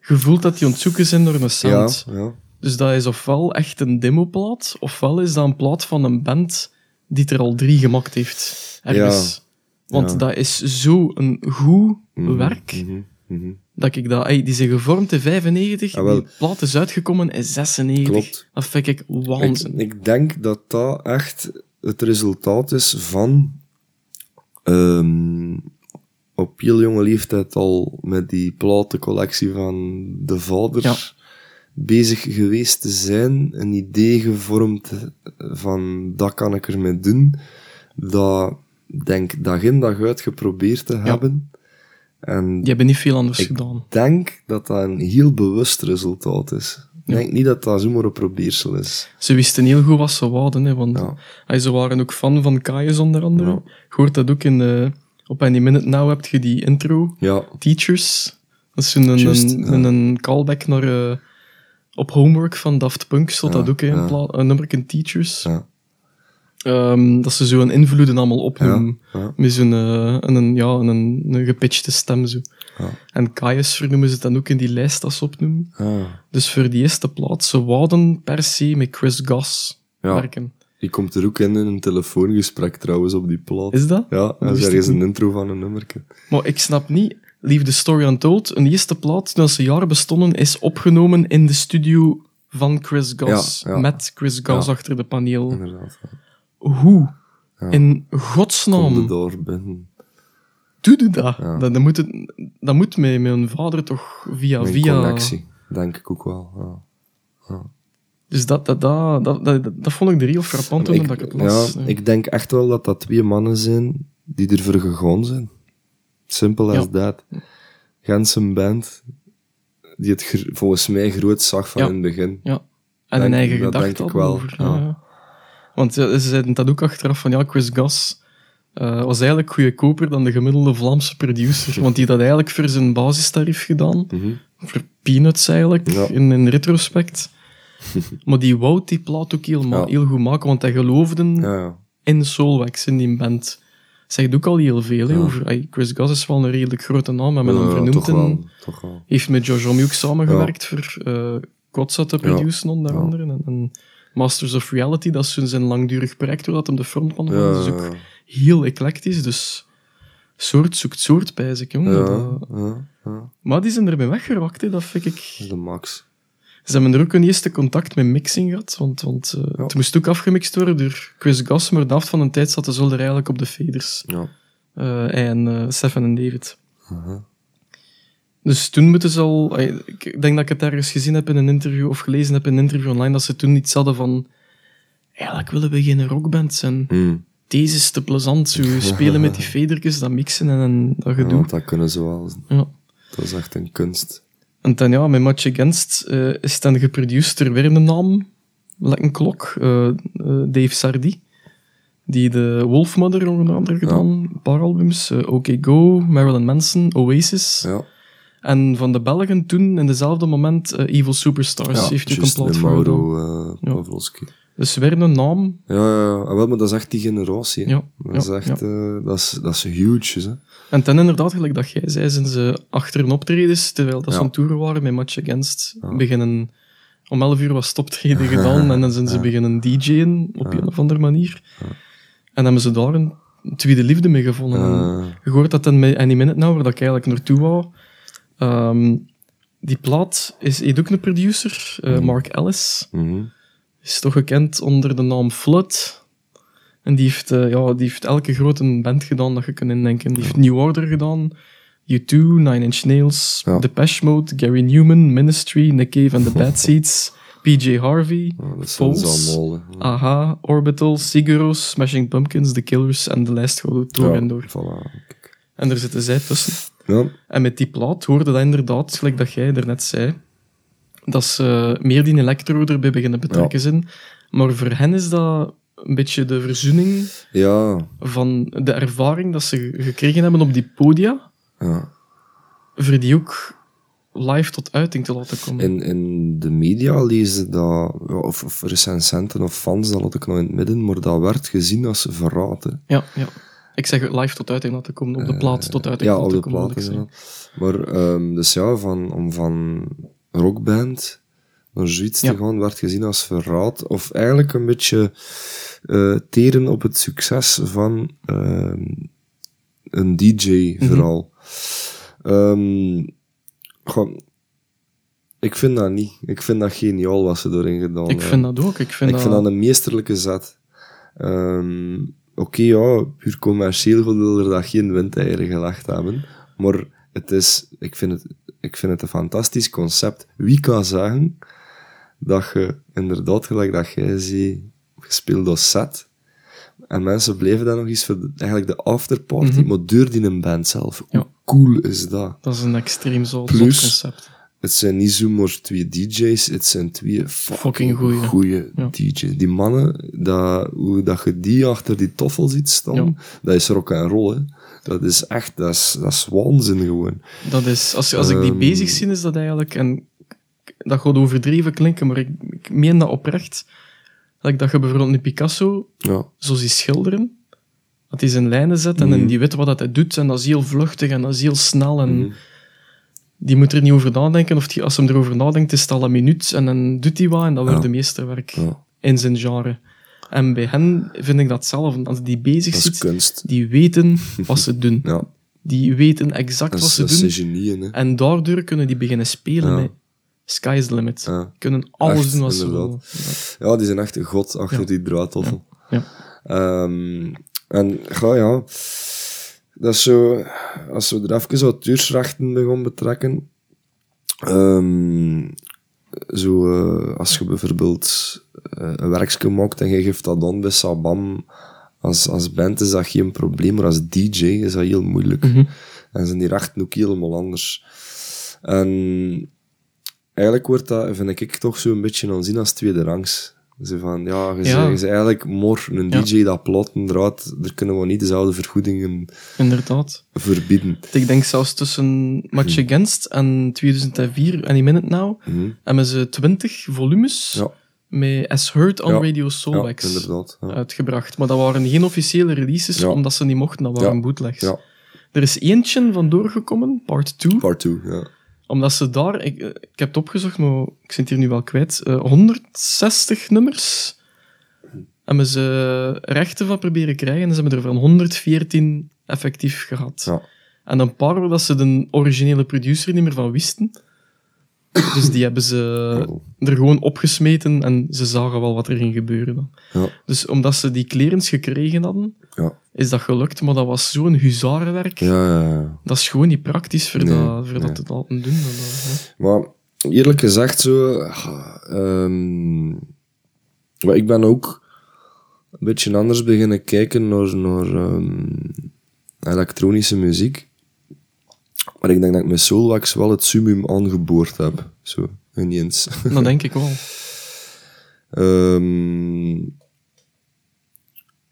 gevoel dat die ontzoeken zijn door een sound. ja. Dus dat is ofwel echt een demoplaat, ofwel is dat een plaat van een band die er al drie gemaakt heeft. Ergens. Want dat is zo een goed Mhm, werk, mhm, dat ik dat... ey, die zijn gevormd in 95, Ah, die plaat is uitgekomen in 96. Klopt. Dat vind ik waanzin. ik denk dat dat echt het resultaat is van ehm, op heel jonge leeftijd al met die platencollectie van de vader Ja. bezig geweest te zijn, een idee gevormd van dat kan ik ermee doen, dat denk dag in dag uit geprobeerd te hebben. En hebben niet veel anders ik gedaan. denk dat dat een heel bewust resultaat is. Ik denk niet dat dat zomaar een probeersel is. Ze wisten heel goed wat ze wouden, hè, want Ja. ze waren ook fan van Kaius onder andere. Ja. Je hoort dat ook in de... Op Any Minute Now heb je die intro, Ja, Teachers. Dat is een, een, een, callback naar... eh, op Homework van Daft Punk stond dat ook, pla- een nummer in Teachers. ja, Ehm, dat ze zo een invloeden allemaal opnoemen. ja, ja. Met zo'n eh, een, ja, een, een gepitchte stem. Zo. Ja. En Kaius vernoemen ze het dan ook in die lijst als ze opnoemen. Dus voor die eerste plaats, ze wouden per se met Chris Goss werken. die komt er ook in in een telefoongesprek trouwens op die plaat. Is dat? Ja, dat wist is ergens een intro van een nummerke. Maar ik snap niet, Leave the Story Untold, een eerste plaat, toen ze jaren bestonden, is opgenomen in de studio van Chris Goss. Met Chris Goss achter de paneel. Inderdaad. Hoe? Ja. In godsnaam door doe je dat? Ja. Dat, dat, moet het, dat moet met mijn vader toch via Mijn via... connectie, denk ik ook wel. Ja. Dus dat, dat, dat, dat, dat, dat vond ik er heel frappant toen dat ik het las. ja, ik denk echt wel dat dat twee mannen zijn die ervoor gegaan zijn. Simpel Ja. dat. Gans een band die het volgens mij groot zag van in het begin. Ja. En Denk- een eigen dat gedachte denk ik wel, over. Want ze zeiden dat ook achteraf van ja, Chris Goss eh, was eigenlijk goedkoper dan de gemiddelde Vlaamse producer. Want die had dat eigenlijk voor zijn basistarief gedaan. Mhm. Voor peanuts eigenlijk, Ja. in, in retrospect. maar die wou die plaat ook helemaal Ja. heel goed maken, want hij geloofde Ja, ja. in Soulwax, in die band. Zegt ook al heel veel over... Chris Goss is wel een redelijk grote naam, hem vernoemd wel, toch wel. heeft met Josh Homme ook samengewerkt voor uh, Kotza te produceren, onder andere. En, en Masters of Reality, dat is zijn langdurig project, waar dat hem de frontman van Ja, is. Dus ook heel eclectisch, dus soort zoekt soort, ik, jongen. ja, Dat- ja, ja. Maar die zijn ermee weggeraakt, hè, dat vind ik... Dat is de max. Ze hebben er ook een eerste contact met mixing gehad, want, want eh, het moest ook afgemixt worden door Chris Goss, maar de helft van de tijd zaten ze er eigenlijk op de faders. Ja. Eh, en Stefan en David. Dus toen moeten ze al... Ik denk dat ik het ergens gezien heb in een interview, of gelezen heb in een interview online, dat ze toen iets hadden van... Eigenlijk willen we geen rockband zijn. Hmm. Deze is te plezant, zo spelen met die fadertjes, dat mixen en, en dat Ja, gedoe. want dat kunnen ze wel. Ja. Dat is echt een kunst. En dan ja, met Match Against eh, is dan geproduceerd er weer een naam, een klok, eh, Dave Sardi. Die de Wolfmother onder andere gedaan, een paar albums. OK Go, Marilyn Manson, Oasis. Ja. En van de Belgen toen, in dezelfde moment, eh, Evil Superstars ja heeft ook een gedaan. Mauro uh, Ja. Dus weer een naam. Ja, ja, ja. Ah, wel, maar dat is echt die generatie. hè. Ja, Dat is echt, eh, dat is, dat is huge, hè. En ten inderdaad, gelijk dat jij zei, zijn ze achter een optredens, terwijl dat ze tour waren met Match Against, beginnen... Om 11 uur was het optreden gedaan en dan zijn ze beginnen DJ'en op een of andere manier. En hebben ze daar een tweede liefde mee gevonden. En Eh, Je hoort dat dan met Any Minute Now, waar dat ik eigenlijk naartoe wou. Ehm, die plaat is, heeft ook een producer, eh, Mark Ellis. mhm. is toch gekend onder de naam Flood. En die heeft, eh, ja, die heeft elke grote band gedaan dat je kunt indenken. Die heeft New Order gedaan, U2, Nine Inch Nails, Ja. Depeche Mode, Gary Newman, Ministry, Nick Cave and the Bad Seeds, PJ Harvey, allemaal. hè. Aha, Orbital, Sigur Rós, Smashing Pumpkins, The Killers en de lijst gaat door en door. Voilà. En daar zitten zij tussen. Ja, En met die plaat hoorde dat inderdaad, gelijk dat jij er net zei, dat ze meer die electro erbij beginnen betrekken zijn. Maar voor hen is dat een beetje de verzoening ja, van de ervaring dat ze gekregen hebben op die podia, ja. voor die ook live tot uiting te laten komen. In, in de media lezen dat, of, of recensenten of fans, dat laat ik nou in het midden, maar dat werd gezien als verraad. hè. Ja, ja. Ik zeg live tot uiting laten komen, op de plaat tot uiting Eh, ja, op laten de komen. plaat inderdaad. Maar, ehm, dus ja, van, om van rockband naar zoiets Ja. te gaan, werd gezien als verraad. Of eigenlijk een beetje eh, teren op het succes van ehm, een DJ Mhm. vooral. Ehm, goh, ik vind dat niet. Ik vind dat geniaal wat ze erin gedaan zeggen. Ik vind dat ook. Ik vind, ik dat, vind dat een meesterlijke zet. Ehm, Oké, ja, puur commercieel wil er dat geen windeieren gelegd hebben. Maar het is, ik, vind het, ik vind het een fantastisch concept. Wie kan zeggen dat je inderdaad, gelijk dat jij zei, gespeeld als set. En mensen bleven dan nog eens voor de- eigenlijk de afterparty, maar door die een band zelf. Hoe cool is dat? dat is een extreem zo zot concept. Het zijn niet zomaar twee DJ's, het zijn twee Fucking fucking goeie. goede Ja. DJ's. Die mannen, dat, hoe dat je die achter die toffel ziet staan, Ja. dat is rock en roll, hè. Dat is echt, dat is, dat is waanzin gewoon. Dat is, als, als ik die Ehm. bezig zie, is dat eigenlijk, en dat gaat overdreven klinken, maar ik, ik meen dat oprecht, like dat je bijvoorbeeld een Picasso Ja, zo ziet schilderen, dat hij zijn lijnen zet en Mhm. dan die weet wat dat hij doet, en dat is heel vluchtig en dat is heel snel, en Mhm. Die moet er niet over nadenken, of die, als hij erover nadenkt, is het al een minuut, en dan doet hij wat, en dat wordt de meesterwerk in zijn genre. En bij hen vind ik dat zelf, als die bezig dat is zit, kunst. die weten wat ze doen. Ja, Die weten exact wat ze dat doen. genieën, hè. En daardoor kunnen die beginnen spelen Ja. met Sky's the limit. Ja. Kunnen alles Echt, doen wat ze willen. Ja, die zijn echt een god achter die draadtoffel. Ja. Ehm, en ja, ja, dat is zo, als we er even auteursrechten begonnen betrekken, ehm, zo, eh, als je bijvoorbeeld eh, een werkje maakt en je geeft dat aan bij Sabam, als, als band is dat geen probleem, maar als DJ is dat heel moeilijk. Mhm. En zijn die rechten ook helemaal anders. En eigenlijk wordt dat, vind ik, toch zo een beetje aanzien als tweede rangs. Zo van, ja, je Ja. zegt eigenlijk morgen een Ja. DJ dat platen draait, daar kunnen we niet dezelfde vergoedingen Inderdaad. verbieden. Ik denk zelfs tussen Match Against en 2004 en die Minute Now Mhm. hebben ze 20 volumes Ja, met As Heard on Ja. Radio ja Soulwax uitgebracht. Maar dat waren geen officiële releases, omdat ze niet mochten. Dat waren bootlegs. ja, Er is eentje van doorgekomen, part 2. part 2, ja. Omdat ze daar, ik, eh, ik heb het opgezocht, maar ik zit hier nu wel kwijt, eh, 160 nummers hebben ze rechten van proberen krijgen en ze hebben er van 114 effectief gehad. Ja. En een paar dat ze de originele producer niet meer van wisten. Dus die hebben ze er gewoon opgesmeten en ze zagen wel wat er ging gebeuren. Dan. Ja, Dus omdat ze die clearance gekregen hadden, ja, is dat gelukt, maar dat was zo'n huzarenwerk. ja, ja. Dat is gewoon niet praktisch voor, Nee, dat, voor nee. dat te laten doen. Dat. Maar eerlijk gezegd, zo. ehm, maar ik ben ook een beetje anders beginnen kijken naar, naar ehm, elektronische muziek. Maar ik denk dat ik met Soulwax wel het summum aangeboord heb. Zo, ineens. Dat denk ik wel. Ehm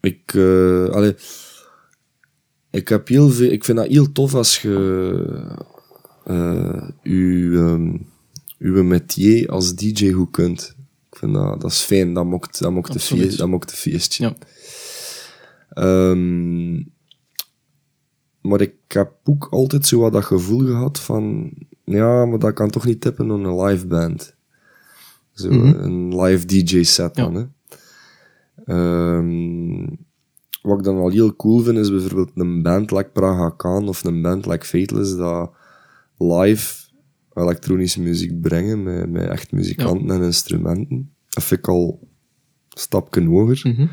ik, eh, allee, ik heb heel veel, ik vind dat heel tof als je eh uw, ehm, uw métier als DJ goed kunt. Ik vind dat, dat is fijn, dat mocht, dat een, Absoluut. feest, dat mocht een feestje. Ja. Ehm, maar ik heb ook altijd zo wat dat gevoel gehad van, ja, maar dat kan toch niet tippen op een live band. Zo, Mhm. een live DJ set Ja. dan, hè. Ehm, wat ik dan al heel cool vind, is bijvoorbeeld een band like Praga Khan of een band like Fateless, dat live elektronische muziek brengen met, met echt muzikanten en instrumenten. Dat vind ik al een stapje hoger. Mhm.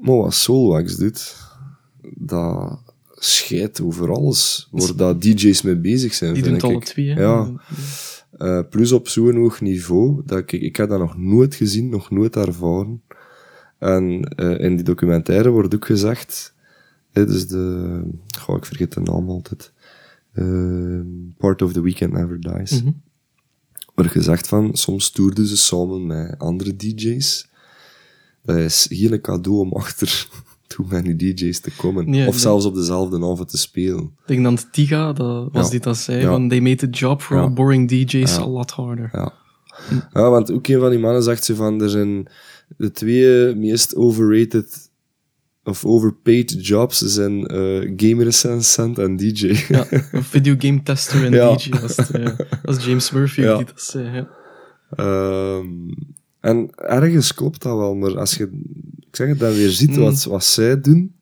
Maar wat Soulwax doet, dat scheidt over alles waar dat DJ's mee bezig zijn, Die doen vind alle ik. twee. hè. Ja. Eh, plus op zo'n hoog niveau, dat ik, ik heb dat nog nooit gezien, nog nooit ervaren. En eh, in die documentaire wordt ook gezegd, hè, dus de, goh, ik vergeet de naam altijd, Eh, Part of the Weekend Never Dies. Mhm. wordt gezegd van, soms toerden ze samen met andere DJ's. Dat is hier een cadeau om achter too many DJ's te komen. Of zelfs op dezelfde avond te spelen. Ik denk dat Tiga, dat was Ja. die dat zei, Ja. van they made the job for boring DJ's a lot harder. Ja. ja, want ook een van die mannen zegt ze van, er zijn de twee meest overrated of overpaid jobs zijn eh game recensent en DJ. Ja, een videogame tester en Ja. DJ. Het, dat is James Murphy Ja. die dat zei. Ja. Ehm, en ergens klopt dat wel, maar als je, ik zeg het, dan weer ziet Mm. wat, wat zij doen,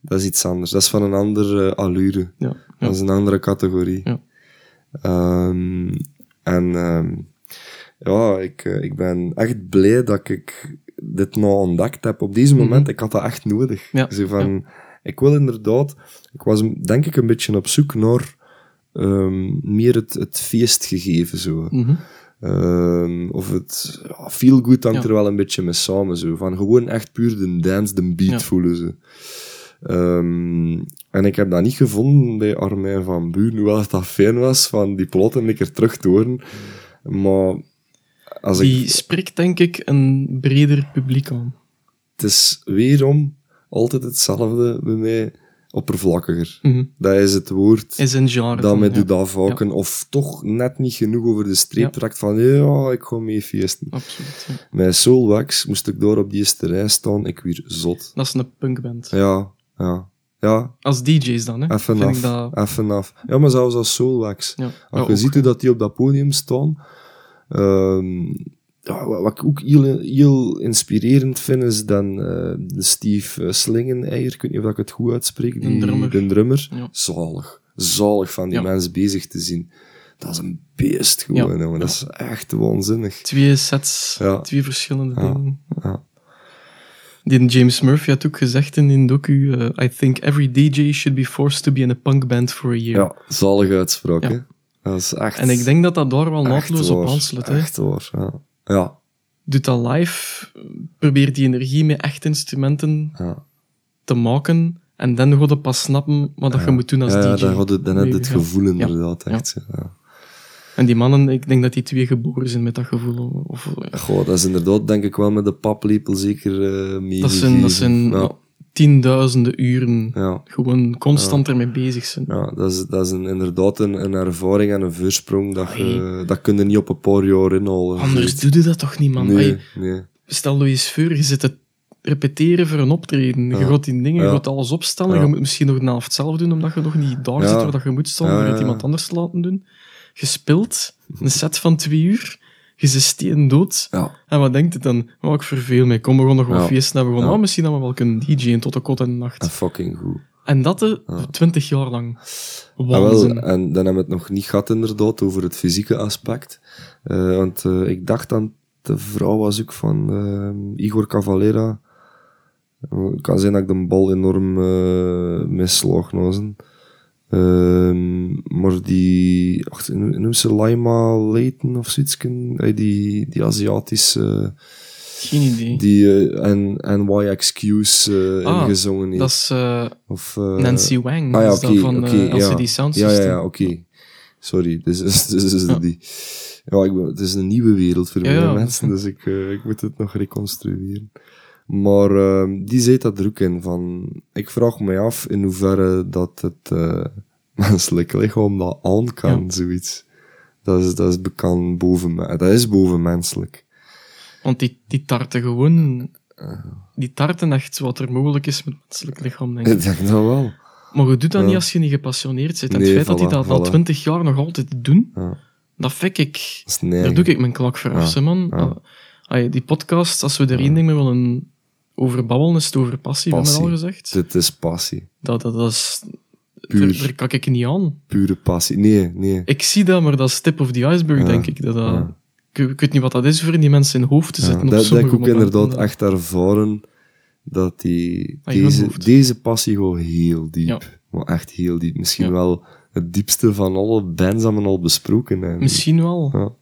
dat is iets anders. Dat is van een andere allure. Ja. Dat is een andere categorie. Ja. Ehm, en ehm, ja, ik, eh, ik ben echt blij dat ik dit nou ontdekt heb. Op deze moment, ik had dat echt nodig. Mhm. Ja, Zo van, Ik wil inderdaad, ik was denk ik een beetje op zoek naar ehm, meer het, het feestgegeven zo. Mhm. Ehm, of het ja, feel good hangt er wel een beetje mee samen. Zo. Van gewoon echt puur de dance, de beat voelen. Zo. Ehm, en ik heb dat niet gevonden bij Armijn van Buren, hoewel het dat fijn was van die plotten een keer terug te horen. Maar als Die ik, spreekt denk ik een breder publiek aan. het is weerom altijd hetzelfde bij mij, oppervlakkiger. Mhm. Dat is het woord Is een genre. dat mij doet afhaken, of toch net niet genoeg over de streep trekt van ja, ik ga mee feesten. Absoluut. ja. Met Soulwax moest ik door op die eerste rij staan, ik weer zot. Dat is een punkband. Ja, ja, ja, Als DJ's dan, hè? even af, dat... even af. Ja, maar zelfs als Soulwax. Ja. Als je ziet hoe dat die op dat podium staan, ja, wat, ik ook heel, heel inspirerend vind, is dan eh, de Steve eh, Slingeneier, ik weet niet of ik het goed uitspreek, die, De drummer. de drummer. Ja. Zalig. Zalig van die Ja. mens bezig te zien. Dat is een beest gewoon, Ja. Dat is echt waanzinnig. Twee sets, twee verschillende dingen. Ja. Die James Murphy had ook gezegd in een docu, eh, I think every DJ should be forced to be in a punk band for a year. Ja, zalige uitspraak. Dat is echt... En ik denk dat dat daar wel naadloos op aansluit. Echt waar, ja. Ja, Doet dat live, probeer die energie met echt instrumenten ja. te maken en dan ga je pas snappen wat dat je moet doen als ja, ja, DJ. dan, had het, dan heb je het Ja. gevoel Ja. inderdaad, echt. Ja. En die mannen, ik denk dat die twee geboren zijn met dat gevoel. Of, ja. Goh, dat is inderdaad, denk ik wel, met de paplepel zeker meegegeven. dat zijn, dat zijn Ja, tienduizenden uren ja, gewoon constant ermee bezig zijn. ja, dat is, dat is een, inderdaad een, een ervaring en een voorsprong dat, je, dat kun je niet op een paar jaar inhalen. Anders doe je dat toch niet, man? Nee, nee. stel je eens voor, je zit te repeteren voor een optreden. Je Ja. gaat die dingen, je gaat alles opstellen. Je moet misschien nog de helft zelf doen, omdat je nog niet daar zit waar dat je moet staan, om het iemand anders te laten doen. Je speelt een set van twee uur, je zit steen dood. Ja, En wat denkt het dan? Oh, ik verveel mij, kom, we gaan nog wat Ja. feesten hebben. We gaan, oh, misschien dat we wel kunnen DJ'en tot de kot in de nacht. en fucking goed. En dat de twintig jaar lang. Ah, wel, en dan hebben we het nog niet gehad inderdaad over het fysieke aspect. Eh, want eh, ik dacht dan, de vrouw was ook van eh, Igor Cavalera. Het kan zijn dat ik de bal enorm uh, misslag Ehm, maar die, ach, noem ze Laima Leighton of zoiets, eh, die, die Aziatische, Geen idee. die eh, en NYXQ's eh Ah, ingezongen heeft. dat is eh, of, Nancy Wang. Ah ja, is oké, van oké, eh, ja. LCD Sound Ja, System. ja, ja, oké. Sorry, dus, dus, dus, dus Ja. die. Ja, ik, ben- het is een nieuwe wereld voor Ja, mij ja. mensen, dus ik, ik moet het nog reconstrueren. Maar ehm, die zei dat er ook in, van... Ik vraag me af in hoeverre dat het eh, menselijk lichaam dat aan kan, Ja. zoiets. Dat is, dat is bekend boven... me- Dat is bovenmenselijk. Want die, die tarten gewoon... Die tarten echt wat er mogelijk is met het menselijk lichaam, denk ik. Ik denk dat wel. Maar je doet dat Ja. niet als je niet gepassioneerd. En Nee, het feit dat die voilà, dat al twintig jaar nog altijd doen, Ja, dat fik ik... dat Daar doe ik mijn klak voor af, man. Ah, ah, die podcast, als we er één ding mee willen over babbelen, is het over passie, hebben we Passie. al gezegd. Dit is passie. Dat, dat, dat is... Puur. Daar, kijk ik niet aan. Pure passie. Nee, nee. Ik zie dat, maar dat is tip of the iceberg, Ja. denk ik. Dat, dat, Ja. ik, ik weet niet wat dat is voor die mensen in hun hoofd te Ja, zitten. dat, heb ik ook inderdaad echt ervaren, dat die, Ah, deze, deze passie gewoon heel diep. Ja. Maar echt heel diep. Misschien wel het diepste van alle bands dat we al besproken hebben. Misschien wel. Ja.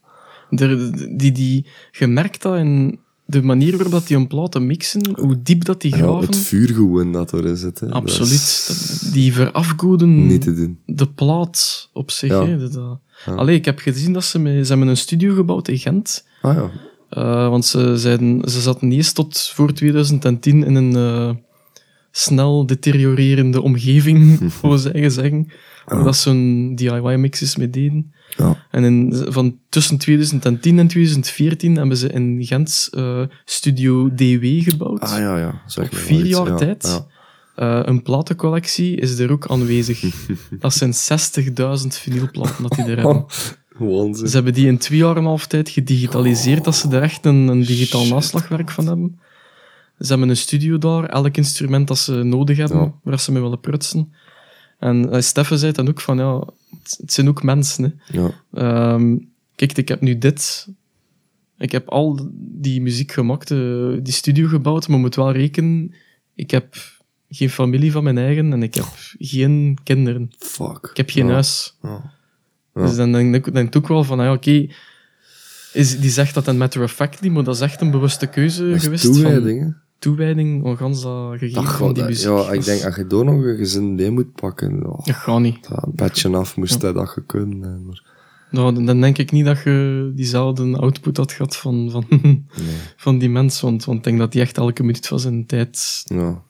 Er, die, die, je merkt dat in de manier waarop dat die een platen mixen, hoe diep dat die Ja, graven. het vuur gewoon dat er hè. Dat Absoluut. is Die verafgoeden Niet te doen. de plaat op zich. Ja. Hè. Dat, dat- Ja. Allee, ik heb gezien dat ze, met, ze hebben een studio gebouwd in Gent. Ah ja. Eh, want ze, zeiden, ze zaten eerst tot voor 2010 in een eh, snel deteriorerende omgeving, voor zeggen zeggen. Omdat ze zo'n DIY-mixes mee deden. Ja. En in, van tussen 2010 en 2014 hebben ze in Gent eh, Studio DW gebouwd. Ah ja, ja. Zeg Op vier iets, jaar ja, tijd. Ja. Eh, een platencollectie is er ook aanwezig. dat zijn 60.000 vinylplaten dat die er hebben. Waanzin. Ze hebben die in twee jaar en een half tijd gedigitaliseerd, dat ze er echt een, een digitaal naslagwerk van hebben. Ze hebben een studio daar, elk instrument dat ze nodig hebben, Ja. waar ze mee willen prutsen. En Steffen zei dan ook van, ja, het, zijn ook mensen. Hè. Ja. Ehm, kijk, ik heb nu dit. Ik heb al die muziek gemaakt, eh, die studio gebouwd, maar je moet wel rekenen, ik heb geen familie van mijn eigen en ik heb geen kinderen. Fuck. Ik heb geen ja. huis. Ja. Dus dan denk ik ik ook wel van, ah ja, oké, is die zegt dat een matter of fact niet, maar dat is echt een bewuste keuze Dat geweest van toewijding om gans dat gegeven Dat van die dat- muziek. ja, ik Dat denk, als je daar nog een gezin mee moet pakken, oh, dat gaat niet. dat een beetje af moest dat gekund hebben. Maar, Nou, dan- denk ik niet dat je diezelfde output had gehad van, van, nee. van die mens, want, want ik denk dat die echt elke minuut van zijn tijd Ja.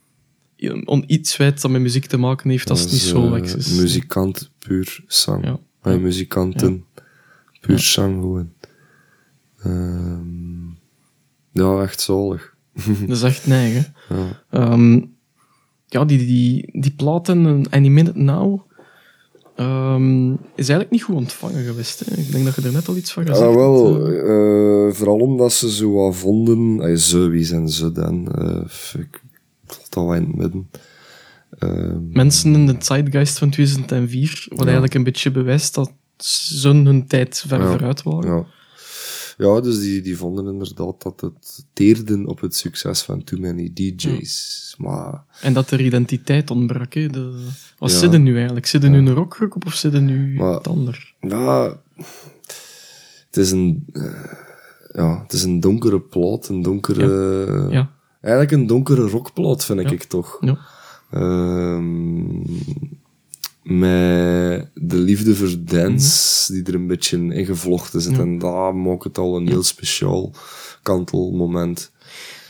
on iets weet dat met muziek te maken heeft als het niet is, Soulwax eh, is. Muzikant, puur zang. Ja. Bij Ja. muzikanten, puur zang gewoon. Ehm, ja, echt zalig. Dat is echt neig, hè. Ja. Ehm, ja, die, die, die platen, eh, Any Minute Now, ehm, is eigenlijk niet goed ontvangen geweest. Hè. Ik denk dat je er net al iets van gezegd Ja, wel, hebt, eh. eh, vooral omdat ze zo wat vonden. Ay, ze, wie zijn ze dan? Eh, ik dat wel in het midden. Ehm, Mensen in de zeitgeist van 2004, wat eigenlijk een beetje bewijst dat ze hun tijd ver Ja. vooruit waren. Ja. Dus die, die vonden inderdaad dat het teerden op het succes van Too Many DJ's. Maar En dat er identiteit ontbrak. Hè. De, wat Ja. zitten nu eigenlijk? Zitten nu een rockgroep of zitten nu Maar- wat ander? ja, het is een, eh, ja, het is een donkere plaat, een donkere, Ja. eigenlijk een donkere rockplaat vind ik, ik toch. Ja. Ehm, met de liefde voor dance, die er een beetje in gevlochten zit. Mhm. Ja. En dat maakt het al een heel speciaal kantelmoment.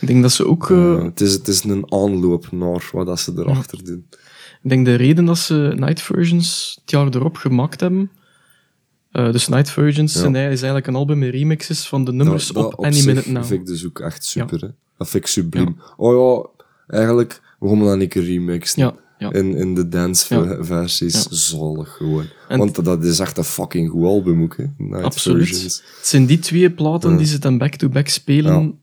Ik denk dat ze ook... eh, Eh, het, is, het is een aanloop naar wat dat ze erachter doen. Ik denk de reden dat ze Night Versions het jaar erop gemaakt hebben. eh, dus Night Versions Ja. zijn, is eigenlijk een album met remixes van de nummers Dat- dat op Any Minute Now. vind ik dus ook echt super. Hè? Dat vind ik subliem. Oh ja, eigenlijk, we gaan dat een keer remixen. Ja, ja. In, in de dance Ja. versies. Ja. Zalig gewoon. En- Want dat is echt een fucking goed album ook, hè. Night Absoluut. Versions. Het zijn die twee platen Ja. die ze dan back-to-back spelen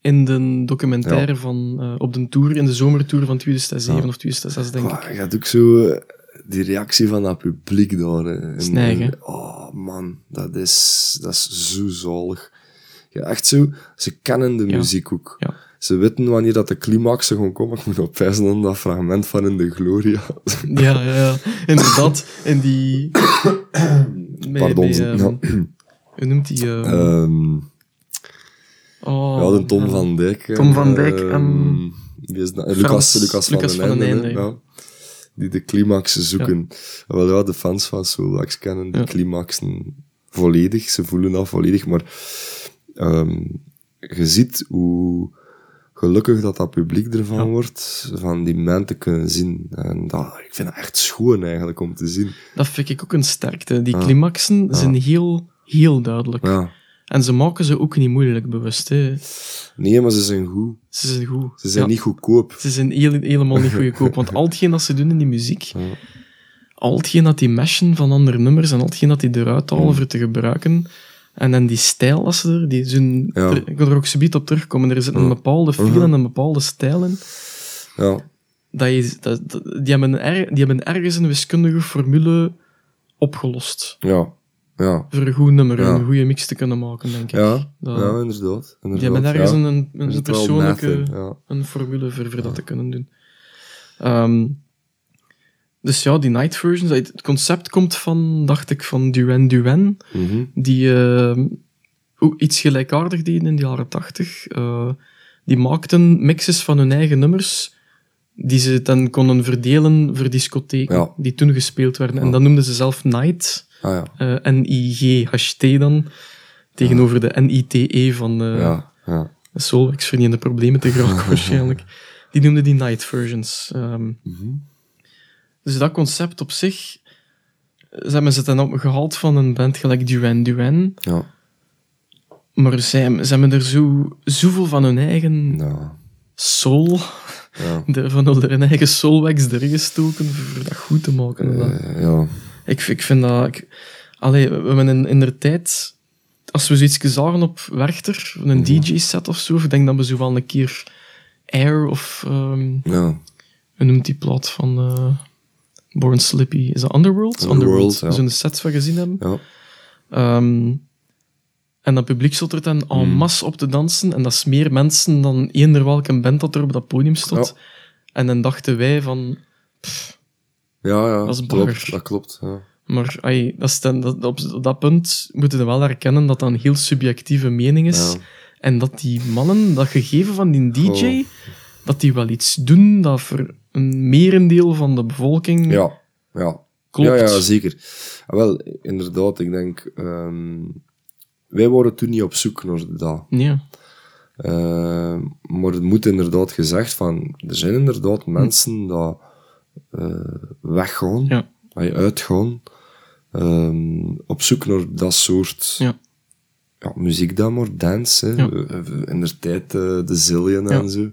in de documentaire van, eh, op de tour, in de zomertour van 2007 Ja. of 2006, denk ik. had ook zo eh, die reactie van dat publiek daar. hè. En- Snijg, hè? en- Oh man, dat is, dat is zo zalig. Ja, echt zo, ze kennen de Ja. muziek ook. Ja. Ze weten wanneer dat de climaxen gaan komen. Ik moet op wijzen aan dat fragment van In de Gloria. Ja, ja, ja. Inderdaad. En die... Pardon. met, ehm, ja. Hoe noemt die? ehm, Ehm, oh, ja, de Tom van Dijk. Tom van Dijk ehm, en- dat? Lucas, Lucas, Lucas van, van den. Ende, ja. Die de climaxen zoeken. Wel ja, de fans van Soulwax kennen de Ja. climaxen volledig. Ze voelen dat volledig. Maar ehm, je ziet hoe gelukkig dat dat publiek ervan Ja. wordt, van die man te kunnen zien. En dat, ik vind dat echt schoon eigenlijk om te zien. Dat vind ik ook een sterkte. Die Ja. climaxen zijn heel, heel duidelijk. Ja. En ze maken ze ook niet moeilijk bewust. Hè. Nee, maar ze zijn goed. Ze zijn goed. Ze zijn niet goedkoop. Ze zijn heel- helemaal niet goedkoop. Want al hetgeen dat ze doen in die muziek, al hetgeen dat die meshen van andere nummers en al hetgeen dat die eruit halen Mm. voor te gebruiken, en dan die stijl als ze er, die zijn, Ja. er- ik wil er ook subiet op terugkomen, er zit een bepaalde feel en een bepaalde stijl in. Ja. Dat je, dat, die, hebben er, die hebben ergens een wiskundige formule opgelost. Ja. Ja. Voor een goed nummer, Ja. een goede mix te kunnen maken, denk ik. Ja, Dat- ja inderdaad. Die hebben ergens ja. een, een, Er persoonlijke een formule voor, voor dat te kunnen doen. Ehm, dus ja, die night versions, het concept komt van, dacht ik, van Duran Duran, Mhm. die ehm, iets gelijkaardig deden in de jaren tachtig. Eh, die maakten mixes van hun eigen nummers, die ze dan konden verdelen voor discotheken, Ja. die toen gespeeld werden. En dat noemden ze zelf Night, Ah ja. eh N-I-G-H-T dan, tegenover de N-I-T-E van... eh, Ja, ja. Soulwax verdiende problemen te geraken waarschijnlijk. Die noemde die night versions. Mhm. Dus dat concept op zich, ze hebben ze dan opgehaald van een band gelijk Duran Duran, Ja. maar zij, ze hebben er zo, zoveel van hun eigen Ja. soul, Ja. de- van hun eigen soulwax erin gestoken voor dat goed te maken. Eh, ja. Ik, ik vind dat... Ik, allee, we hebben in, in de tijd... Als we zoiets zagen op Werchter, een Mhm. DJ-set of zo, ik denk dat we zo wel een keer Air of... ehm Ja. hoe noemt die plaat van eh, Born Slippy? Is dat Underworld? Underworld, ja. Zo'n sets van gezien hebben. Ja. Ehm, en dat publiek stond er dan en Mhm. masse op te dansen. En dat is meer mensen dan eender welke band dat er op dat podium stond. Ja. En dan dachten wij van... Ja, ja. Dat is klopt. Dat klopt. Ja. Maar ai, dat is dan, dat, op, op dat punt moeten we wel herkennen dat dat een heel subjectieve mening is. Ja. En dat die mannen, dat gegeven van die DJ, Oh. dat die wel iets doen dat voor een merendeel van de bevolking Ja. Ja. klopt. Ja, ja, zeker. Ah, wel, inderdaad, ik denk... ehm, wij waren toen niet op zoek naar dat. Ja. Eh, maar het moet inderdaad gezegd van... Er zijn inderdaad mensen dat eh, weggaan, Ja. dat uitgaan, ehm, op zoek naar dat soort Ja. ja, muziek dan maar, dance. Hè. Ja. Eh, In de tijd eh, de Zillion en zo.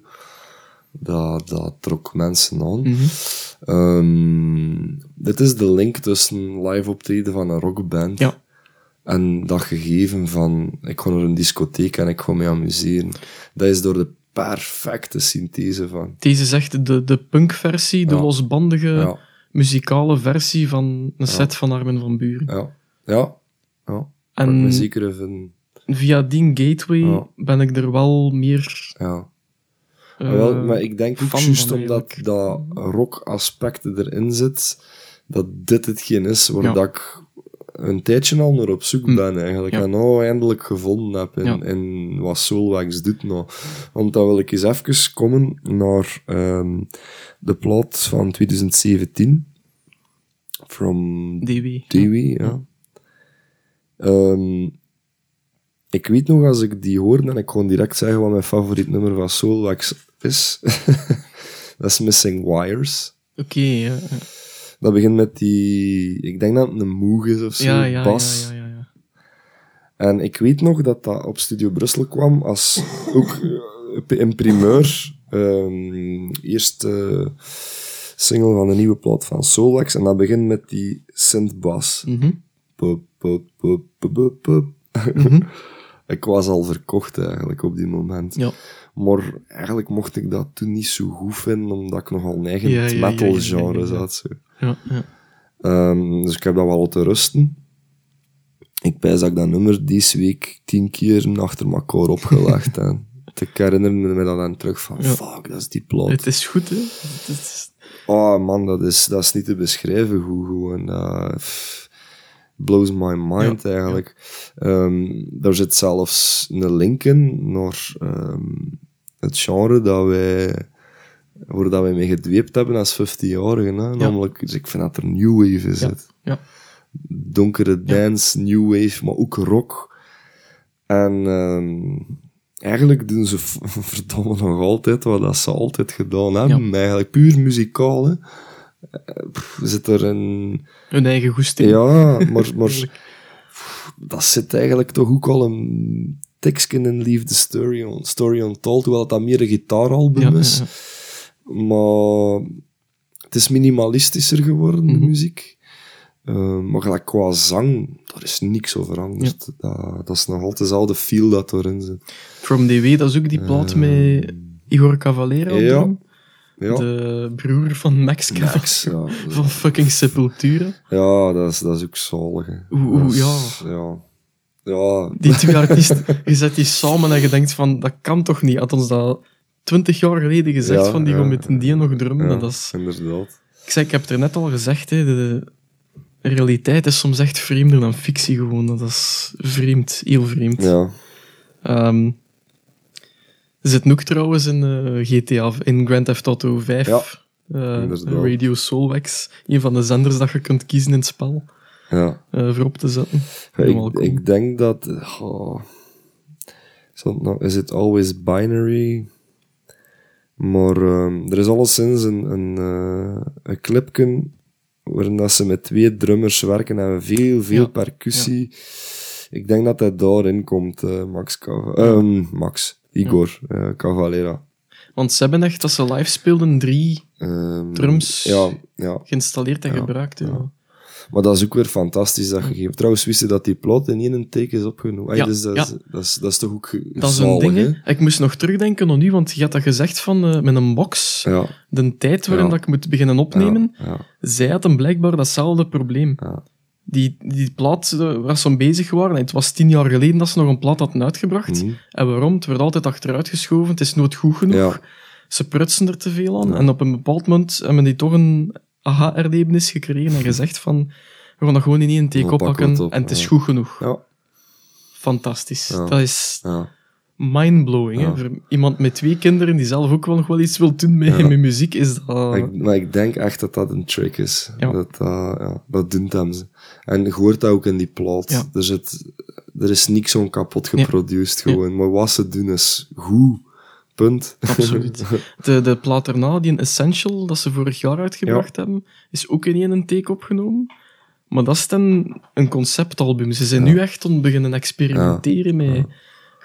Dat, dat trok mensen aan. Mhm. Ehm, dit is de link tussen live optreden van een rockband Ja. en dat gegeven van ik ga naar een discotheek en ik ga me amuseren. Dat is door de perfecte synthese van. Deze is echt de, de punkversie, de Ja. losbandige Ja, muzikale versie van een set van Armin van Buren. ja, ja. ja. En- zeker even... Via die gateway Ja. ben ik er wel meer... Ja. Eh, Maar wel, maar ik denk ook juist omdat dat rock-aspect erin zit, dat dit hetgeen is waar Ja. dat ik een tijdje al naar op zoek Hm. ben eigenlijk. Ja. En nou eindelijk gevonden heb in, Ja. in wat Soulwax doet nou. Want dan wil ik eens even komen naar ehm, de plaat van 2017. From DW. Dewey, ja. Ehm, ik weet nog, als ik die hoorde, en ik kon direct zeggen wat mijn favoriet nummer van Soulwax is. dat is Missing Wires. Oké, ja. ja. Dat begint met die... Ik denk dat het een moog is of zo, Ja, ja, bas. ja, ja, ja. En ik weet nog dat dat op Studio Brussel kwam als ook eh, in primeur. ehm eerste single van de nieuwe plaat van Soulwax. En dat begint met die synthbas. Pup, pup, pup, pup, pup, pup. Mhm. Ik was al verkocht eigenlijk op die moment. Ja. Maar eigenlijk mocht ik dat toen niet zo goed vinden, omdat ik nogal ja, ja, metal genre ja. zat. Zo. Ja, ja. Ehm, dus ik heb dat wel laten rusten. Ik pijs dat ik dat nummer deze week tien keer achter elkaar opgelegd heb. Ik herinner me dat dan terug van, fuck, dat is die plaat. Het is goed, hè. Het is... Oh man, dat is, dat is niet te beschrijven hoe gewoon. pff, blows my mind eigenlijk. Ehm, daar zit zelfs een link in naar ehm, het genre dat wij, waar dat wij mee gedweept hebben als 15-jarigen. hè. Namelijk, dus ik vind dat er new wave in zit. Ja. Donkere dance, new wave, maar ook rock. En ehm, eigenlijk doen ze verdomme nog altijd wat dat ze altijd gedaan hebben. Eigenlijk puur muzikaal. Hè. Pff, Zit er een... Hun eigen goesting. Ja, maar, maar dat zit eigenlijk toch ook al een tekstje in Leave the Story, on, story Untold, hoewel dat meer een gitaaralbum Ja, is. ja. Maar het is minimalistischer geworden, de Mhm. muziek. Eh, maar gelijk qua zang, daar is niks over veranderd. Dat, dat is nog altijd dezelfde feel dat erin zit. From DW, dat is ook die plaat met Igor Cavalera op ja. Ja, De broer van Max. Max, ja. Van fucking Sepultura. Ja, dat is, dat is ook zalig. Oeh, ja. ja. Ja, Die twee artiesten, je zet die samen en je denkt van, dat kan toch niet? Had ons dat twintig jaar geleden gezegd van, die gaan met een die nog drummen. Dat is... inderdaad. Ik zei, ik heb het er net al gezegd, hè, de realiteit is soms echt vreemder dan fictie gewoon. Dat is vreemd, heel vreemd. Ja, Ehm, zit ook trouwens in eh, GTA, in Grand Theft Auto 5, Ja, eh, inderdaad. Radio Soulwax, een van de zenders dat je kunt kiezen in het spel, ja. eh, voor op te zetten. Ja, ik, cool. ik denk dat... oh, is, dat nou, is it always binary? Maar ehm, er is alleszins een, een, eh, een clipje waarin dat ze met twee drummers werken en veel, veel Ja, percussie. Ik denk dat hij daarin komt, eh, Max, ehm, Max, Igor eh, Cavalera. Want ze hebben echt, dat ze live speelden, drie Ehm, Drums. Ja, ja. geïnstalleerd en Ja, gebruikt. Ja. Maar dat is ook weer fantastisch, dat gegeven. Trouwens, wist je dat die plot in één take is opgenomen? Ja, dus dat, is, dat, is, dat is toch ook Dat is een ding, hè. Ik moest nog terugdenken aan nu, want je had dat gezegd van eh, met een box, de tijd waarin dat ik moet beginnen opnemen. Zij hadden blijkbaar datzelfde probleem. ja. Die, die plaat eh, waar ze bezig waren, het was tien jaar geleden dat ze nog een plaat hadden uitgebracht. Mhm. En waarom? Het werd altijd achteruit geschoven, het is nooit goed genoeg. Ja. Ze prutsen er te veel aan. En op een bepaald moment hebben die toch een aha-erlevenis gekregen en gezegd van, we gaan dat gewoon in één take oppakken op, en het is goed genoeg. ja, Fantastisch. Dat is ja. mindblowing. hè. Voor iemand met twee kinderen die zelf ook wel nog wel iets wil doen met, Ja. met muziek, is dat... Maar, ik, maar ik denk echt dat dat een trick is. Ja. Dat, ja, dat doen hem ze. En je hoort dat ook in die plot. Ja. Er, er is niks zo'n kapot geproduced gewoon. Maar wat ze doen is goed. Punt. Absoluut. De, de plaat erna, die een Essential, dat ze vorig jaar uitgebracht hebben, is ook in één take opgenomen. Maar dat is dan een conceptalbum. Ze zijn nu echt aan het beginnen experimenteren met...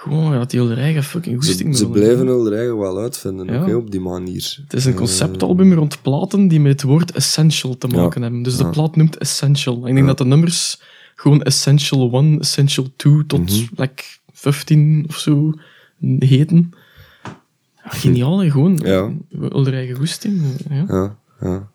Gewoon, ja, die eigen fucking ze, goesting ze willen blijven hun eigen wel uitvinden, Ja. op die manier. Het is een conceptalbum rond platen die met het woord essential te maken hebben. Dus de plaat noemt Essential. Ik denk dat de nummers gewoon Essential 1, Essential 2 tot Mhm. like 15 of zo heten. Geniaal, hè, gewoon. Ja. Hun eigen goesting. Ja. Ja, ja.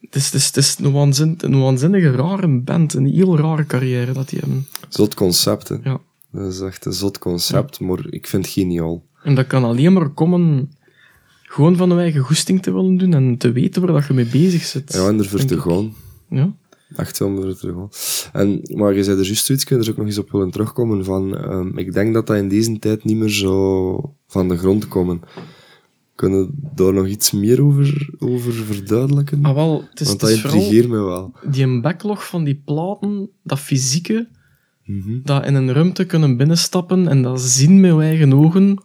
Het is, het is, het is een, waanzin, een waanzinnige rare band. Een heel rare carrière dat die hebben. Zot concept, hè. Ja. Dat is echt een zot concept, maar ik vind het geniaal. En dat kan alleen maar komen gewoon van je eigen goesting te willen doen en te weten waar dat je mee bezig zit. Ja, en ervoor te gaan. Ja. Echt wel ervoor te gaan. En, maar je zei er juist zoiets, ik er ook nog eens op willen terugkomen van, ehm, ik denk dat dat in deze tijd niet meer zo van de grond komen. Kunnen we daar nog iets meer over, over verduidelijken? Ah, wel, het is, Want het dat is vooral intrigeert me wel. die een backlog van die platen, dat fysieke, Mhm. dat in een ruimte kunnen binnenstappen en dat zien met eigen ogen,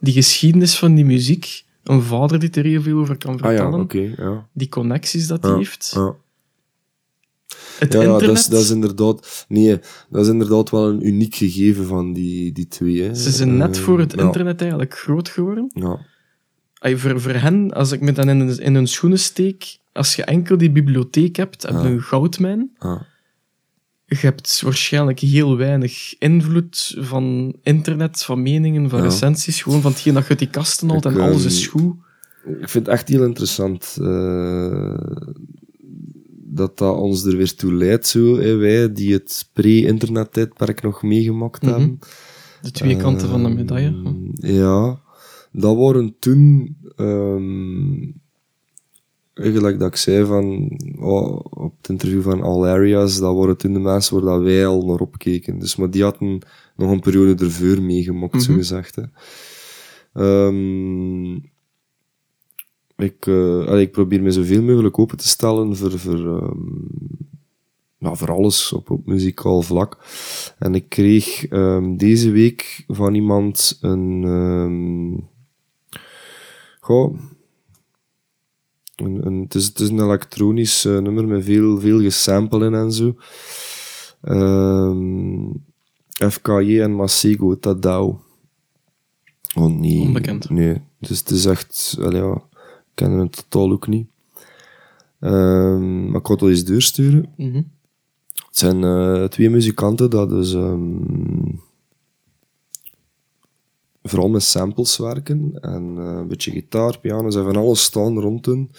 die geschiedenis van die muziek, een vader die er heel veel over kan Ah vertellen, ja, oké, ja. die connecties dat hij Ja, heeft, ja. het Ja, ja internet, dat, is, dat is inderdaad... Nee, dat is inderdaad wel een uniek gegeven van die, die twee. Hè. ze zijn net Eh, voor het ja, internet eigenlijk groot geworden. Ja, Ay, voor, voor hen, als ik me dan in, hun- in hun schoenen steek, als je enkel die bibliotheek hebt, heb je Ja. een goudmijn. ja, Je hebt waarschijnlijk heel weinig invloed van internet, van meningen, van Ja. recensies. Gewoon van hetgeen dat je uit die kasten haalt en alles ehm, is goed. Ik vind het echt heel interessant eh, dat dat ons er weer toe leidt, zo, hè, wij die het pre-internet-tijdperk nog meegemaakt Mhm. hebben. De twee kanten van de medaille. Ehm, Ja, dat waren toen, ehm eigenlijk dat ik zei van, oh, op het interview van All Areas, dat waren toen de mensen waar dat wij al naar opkeken. Dus, maar die hadden nog een periode ervoor meegemaakt, zo Mhm. gezegd. Hè. Ehm, ik, eh, allee, ik probeer me zoveel mogelijk open te stellen voor, voor, ehm, voor alles op, op muzikaal vlak. En ik kreeg ehm, deze week van iemand een. goh, een, een, het, is, het is een elektronisch eh, nummer met veel, veel gesampelen en zo. Ehm FKJ en Masego Tadao. Oh nee. Onbekend. Nee, dus het is echt. Allee, ja, ik ken het totaal ook niet. Ehm, maar ik ga het wel eens doorsturen. Mhm. Het zijn eh, twee muzikanten dat dus vooral met samples werken en eh, een beetje gitaar, piano, ze hebben van alles staan rond hun.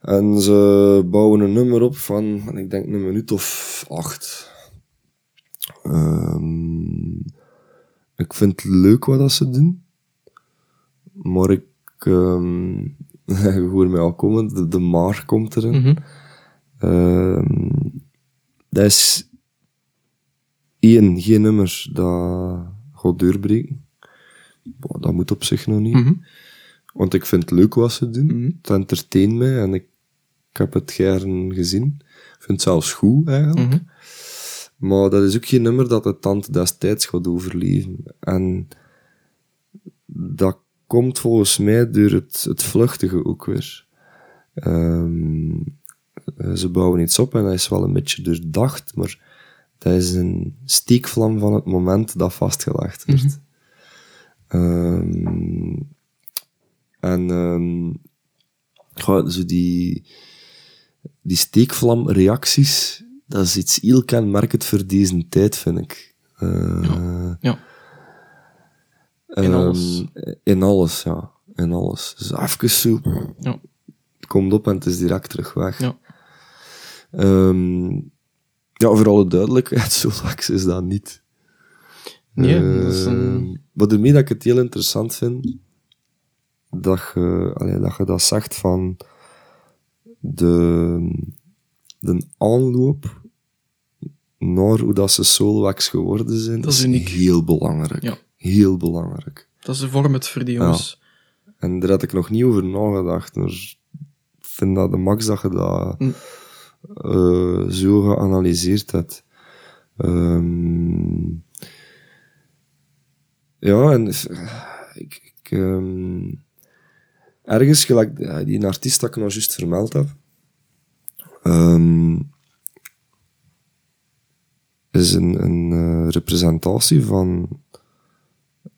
En ze bouwen een nummer op van, ik denk een minuut of acht. Ehm, ik vind het leuk wat dat ze doen, maar ik, ehm je hoort mij al komen, de, de maar komt erin. Ehm, dat is één, geen nummer dat gaat doorbreken. Boah, dat moet op zich nog niet. Mhm. Want ik vind het leuk wat ze doen. Mhm. Het entertaint mij en ik, ik heb het gern gezien. Ik vind het zelfs goed eigenlijk. Mhm. Maar dat is ook geen nummer dat het tand destijds gaat overleven. En dat komt volgens mij door het, het vluchtige ook weer. Ehm, eh, ze bouwen iets op en dat is wel een beetje doordacht, maar dat is een steekvlam van het moment dat vastgelegd wordt. Ehm, en ehm goh, zo die, die steekvlamreacties, dat is iets heel kenmerkend voor deze tijd, vind ik. Eh, Ja. In Ehm, alles. In alles, ja. In alles. Dus even zo. Ja. Komt op en het is direct terug weg. Ja. Ehm, ja, voor alle duidelijkheid, zo lax is dat niet. Nee, dat is een- Wat ermee dat ik het heel interessant vind, dat je, allee, dat, je dat zegt van de, de aanloop naar hoe dat ze soulwax geworden zijn, Dat is uniek. heel belangrijk. Ja. Heel belangrijk. Dat is de vorm het voor die jongens. En daar had ik nog niet over nagedacht. Maar ik vind dat de max dat je dat Mm. eh, zo geanalyseerd hebt. Ehm, ja, en ik, ik, ehm, ergens, gelijk die artiest dat ik nog juist vermeld heb, ehm, is een, een eh, representatie van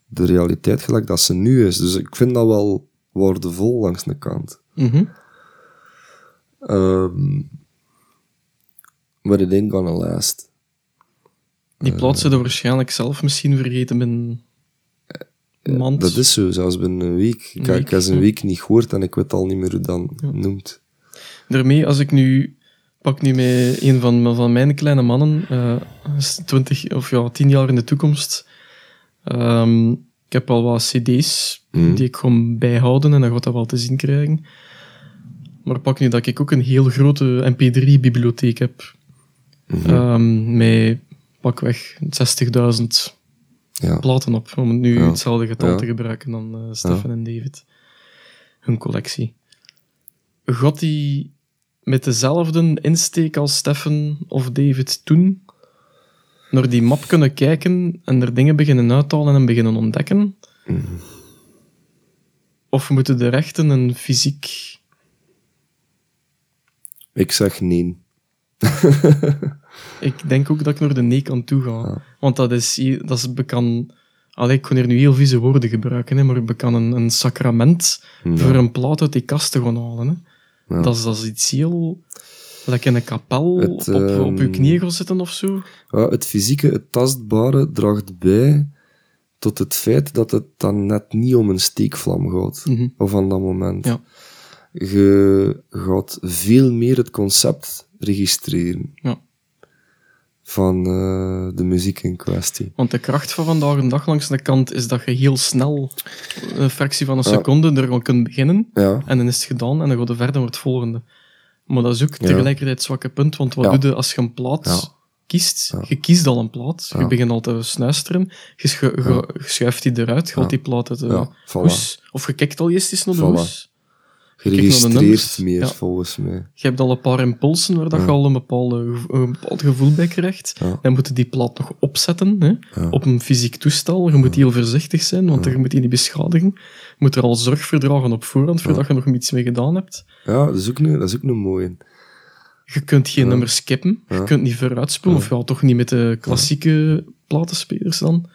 de realiteit gelijk dat ze nu is. Dus ik vind dat wel waardevol langs de kant. Mhm. Ehm but it ain't gonna last. Die plaats ze er waarschijnlijk zelf misschien vergeten binnen Dat is zo, zelfs binnen een week. Ik, heb ze een week niet gehoord en ik weet al niet meer hoe dat noemt. Daarmee, als ik nu pak nu met een van, van mijn kleine mannen, eh, is 20 of ja, 10 jaar in de toekomst. Ehm, ik heb al wat CD's Mhm. die ik gewoon bijhouden en dan gaat dat wel te zien krijgen. Maar pak nu dat ik ook een heel grote MP3-bibliotheek heb. Mhm. Ehm, met pakweg 60.000 Ja. platen op, om nu Ja. hetzelfde getal Ja. te gebruiken dan eh Stefan en David. Hun collectie. Die met dezelfde insteek als Stefan of David toen naar die map kunnen kijken en er dingen beginnen uithalen en beginnen ontdekken? Mhm. Of moeten de rechten een fysiek... Ik zeg nee. Ik denk ook dat ik naar de nee kan toegaan. Want dat is, dat is bekan... Allee, ik kon hier nu heel vieze woorden gebruiken, hè, maar ik kan een, een sacrament voor een plaat uit die kast te gaan halen. Hè. Ja. Dat, is, dat is iets heel... Lekker in een kapel Het, op, op uw ehm, knieën gaan zitten of zo. Ja, het fysieke, het tastbare, draagt bij tot het feit dat het dan net niet om een steekvlam gaat. Mhm. Of aan dat moment. Ja. Je gaat veel meer het concept registreren Ja. Van eh, de muziek in kwestie. Want de kracht van vandaag de dag langs de kant is dat je heel snel, een fractie van een seconde, er gewoon kunt beginnen. Ja, En dan is het gedaan en dan gaat je verder naar het volgende. Maar dat is ook Ja. tegelijkertijd het zwakke punt, want wat doe je als je een plaat kiest? Je kiest al een plaat, je begint al te snuisteren, je, schu- je- je schuift die eruit, je haalt die plaat uit de hoes, of je kijkt al eerst eens naar de hoes. Geregistreerd nummers. meer, Ja. volgens mij. Je hebt al een paar impulsen waar dat je al een, bepaalde, gevo- een bepaald gevoel bij krijgt. Ja. Dan moet je die plaat nog opzetten hè, op een fysiek toestel. Je moet heel voorzichtig zijn, want je moet die niet beschadigen. Je moet er al zorg voor dragen op voorhand, voordat je nog iets mee gedaan hebt. Ja, dat is ook een, dat is ook een mooie. Je kunt geen nummer skippen, je kunt niet vooruitspoelen, of ja, toch niet met de klassieke platenspelers dan.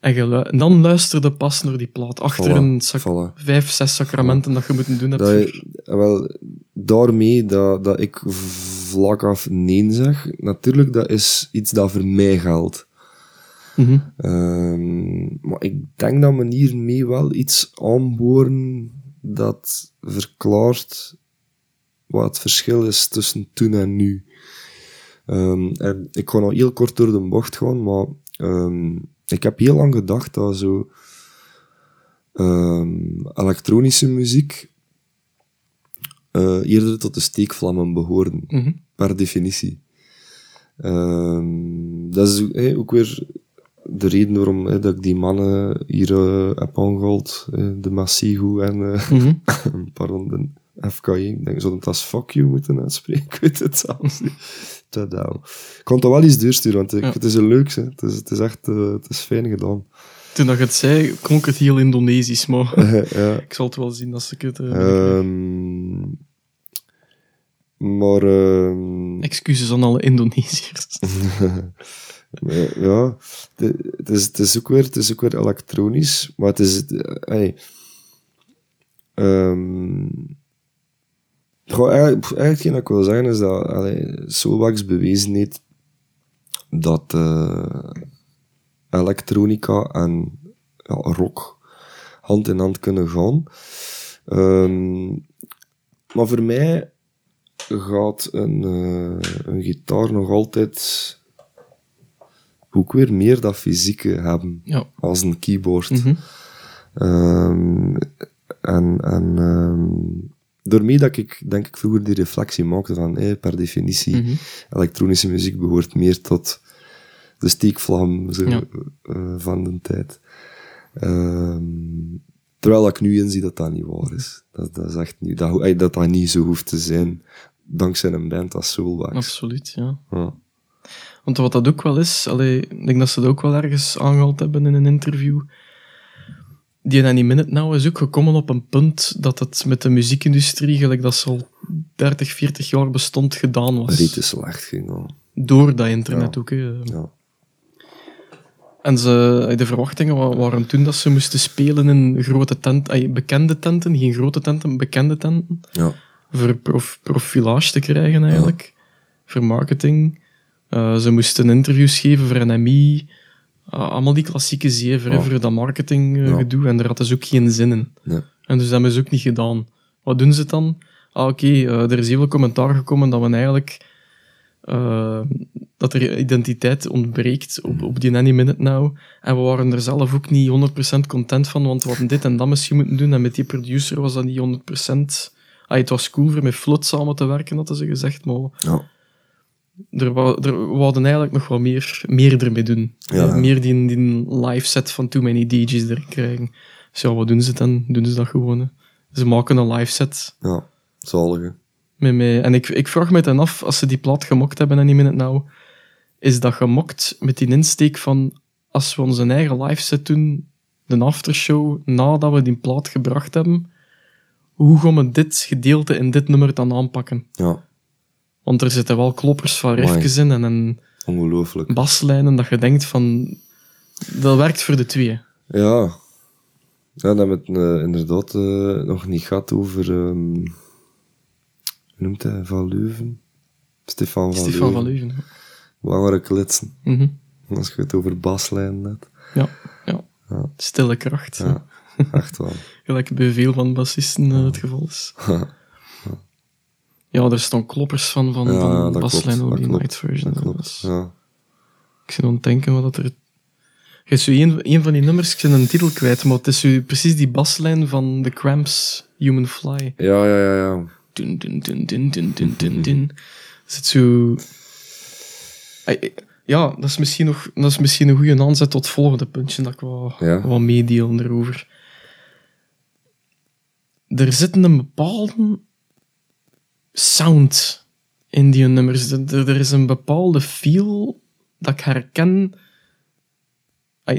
En, dan luisterde pas naar die plaat, achter Voilà, een sac- voilà. vijf, zes sacramenten dat je moet doen hebt. Dat, voor- je- wel, daarmee dat, dat ik vlak af nee zeg, natuurlijk, dat is iets dat voor mij geldt. Mhm. Ehm, maar ik denk dat we hiermee wel iets aanboren dat verklaart wat het verschil is tussen toen en nu. Ehm, en ik ga nog heel kort door de bocht gaan, maar ehm, ik heb heel lang gedacht dat zo ehm, elektronische muziek eh, eerder tot de steekvlammen behoorden Mhm. per definitie. Ehm, dat is ook weer de reden waarom dat ik die mannen hier eh, heb aangehaald. eh, de Massigo en, Mhm. pardon, de FKI. Ik denk, zou het als fuck you moeten uitspreken? Ik weet het zelfs niet. Te dauw. Ik kon het wel eens doorsturen, want ik, Ja. het is een leuk, hè. Het, is, het is echt, eh, het is fijn gedaan. Toen dat je het zei, klonk het heel Indonesisch, maar ja. ik zal het wel zien als ik het... eh, Ehm, maar ehm, Excuses aan alle Indonesiërs. ja, het is, het, is ook weer, het is ook weer elektronisch, maar het is. eh, hey, ehm, goh, eigenlijk, eigenlijk hetgeen dat ik wil zeggen is dat allee, Soulwax bewezen heeft dat eh, elektronica en ja, rock hand in hand kunnen gaan. Ehm, maar voor mij gaat een, eh, een gitaar nog altijd ook weer meer dat fysieke hebben Ja. als een keyboard. Mhm. Ehm, en en ehm, daarmee dat ik, denk ik, vroeger die reflectie maakte van, per definitie, Mhm. elektronische muziek behoort meer tot de steekvlam zo, Ja. eh, van de tijd. Ehm, terwijl ik nu inzie dat dat niet waar is. Dat, dat is echt niet, dat, dat dat niet zo hoeft te zijn, dankzij een band als Soulwax. Absoluut, ja. Ja. Want wat dat ook wel is, allee, ik denk dat ze dat ook wel ergens aangehaald hebben in een interview. Die Any Minute Now is ook gekomen op een punt dat het met de muziekindustrie, gelijk dat ze al 30, 40 jaar bestond, gedaan was. Reet is slecht ging. ja. Door dat internet Ja. ook. Hè. Ja. En ze, de verwachtingen wa- waren toen dat ze moesten spelen in grote tenten, bekende tenten, geen grote tenten, bekende tenten, Ja. voor prof, profilage te krijgen eigenlijk, voor marketing. Eh, ze moesten interviews geven voor NMI, Ah, allemaal die klassieke zeven, Ja. voor dat marketinggedoe, en daar hadden ze ook geen zin in. Nee. En dus dat hebben ze ook niet gedaan. Wat doen ze dan? Ah, oké, eh, er is heel veel commentaar gekomen dat we eigenlijk... eh, dat er identiteit ontbreekt op, op die Nanny Minute Now. En we waren er zelf ook niet 100% content van, want we hadden dit en dat misschien moeten doen. En met die producer was dat niet 100%... Ah, het was cool voor met Flood samen te werken, hadden ze gezegd, maar Ja. Er, wou- er, we hadden eigenlijk nog wel meer, meer ermee doen. Ja. Meer die, die live set van Too Many DJ's erin krijgen. Dus ja, wat doen ze dan? Doen ze dat gewoon. hè. Ze maken een live set Ja. Zalige. met mij. En ik, ik vraag me dan af, als ze die plaat gemokt hebben en niet Minute Now, is dat gemokt met die insteek van als we onze eigen live set doen, de aftershow, nadat we die plaat gebracht hebben, hoe gaan we dit gedeelte in dit nummer dan aanpakken? Ja. Want er zitten wel kloppers van riffjes in en, en Ongelooflijk. baslijnen dat je denkt van... Dat werkt voor de twee. Ja. Ja, dat hebben we het eh, inderdaad eh, nog niet gehad over... ehm hoe noemt hij? Van Leuven? Stefan van Stefan van Leuven. Leuven. Belangrijke litsen. Mhm. Als je het over baslijn net. Ja, ja. Ja. Stille kracht. Ja. Echt wel. Gelijk bij veel van bassisten eh, het geval is. Ja, er staan kloppers van, van, Ja, van dat baslijn klopt, op dat die klopt, night version. Dat klopt. Ja. Ik zit aan het denken wat dat er... Je is een, een van die nummers, ik ben een titel kwijt, maar het is zo precies die baslijn van The Cramps, Human Fly. Ja, ja, ja, ja. Dun, dun, dun, dun, dun, dun, dun, dun. Zit zo... Ja, dat is misschien nog dat is misschien een goede aanzet tot het volgende puntje dat ik wat, Ja. wat meedeel erover. Er zit een bepaalde sound in die nummers. Er, er- is een bepaalde feel dat ik herken.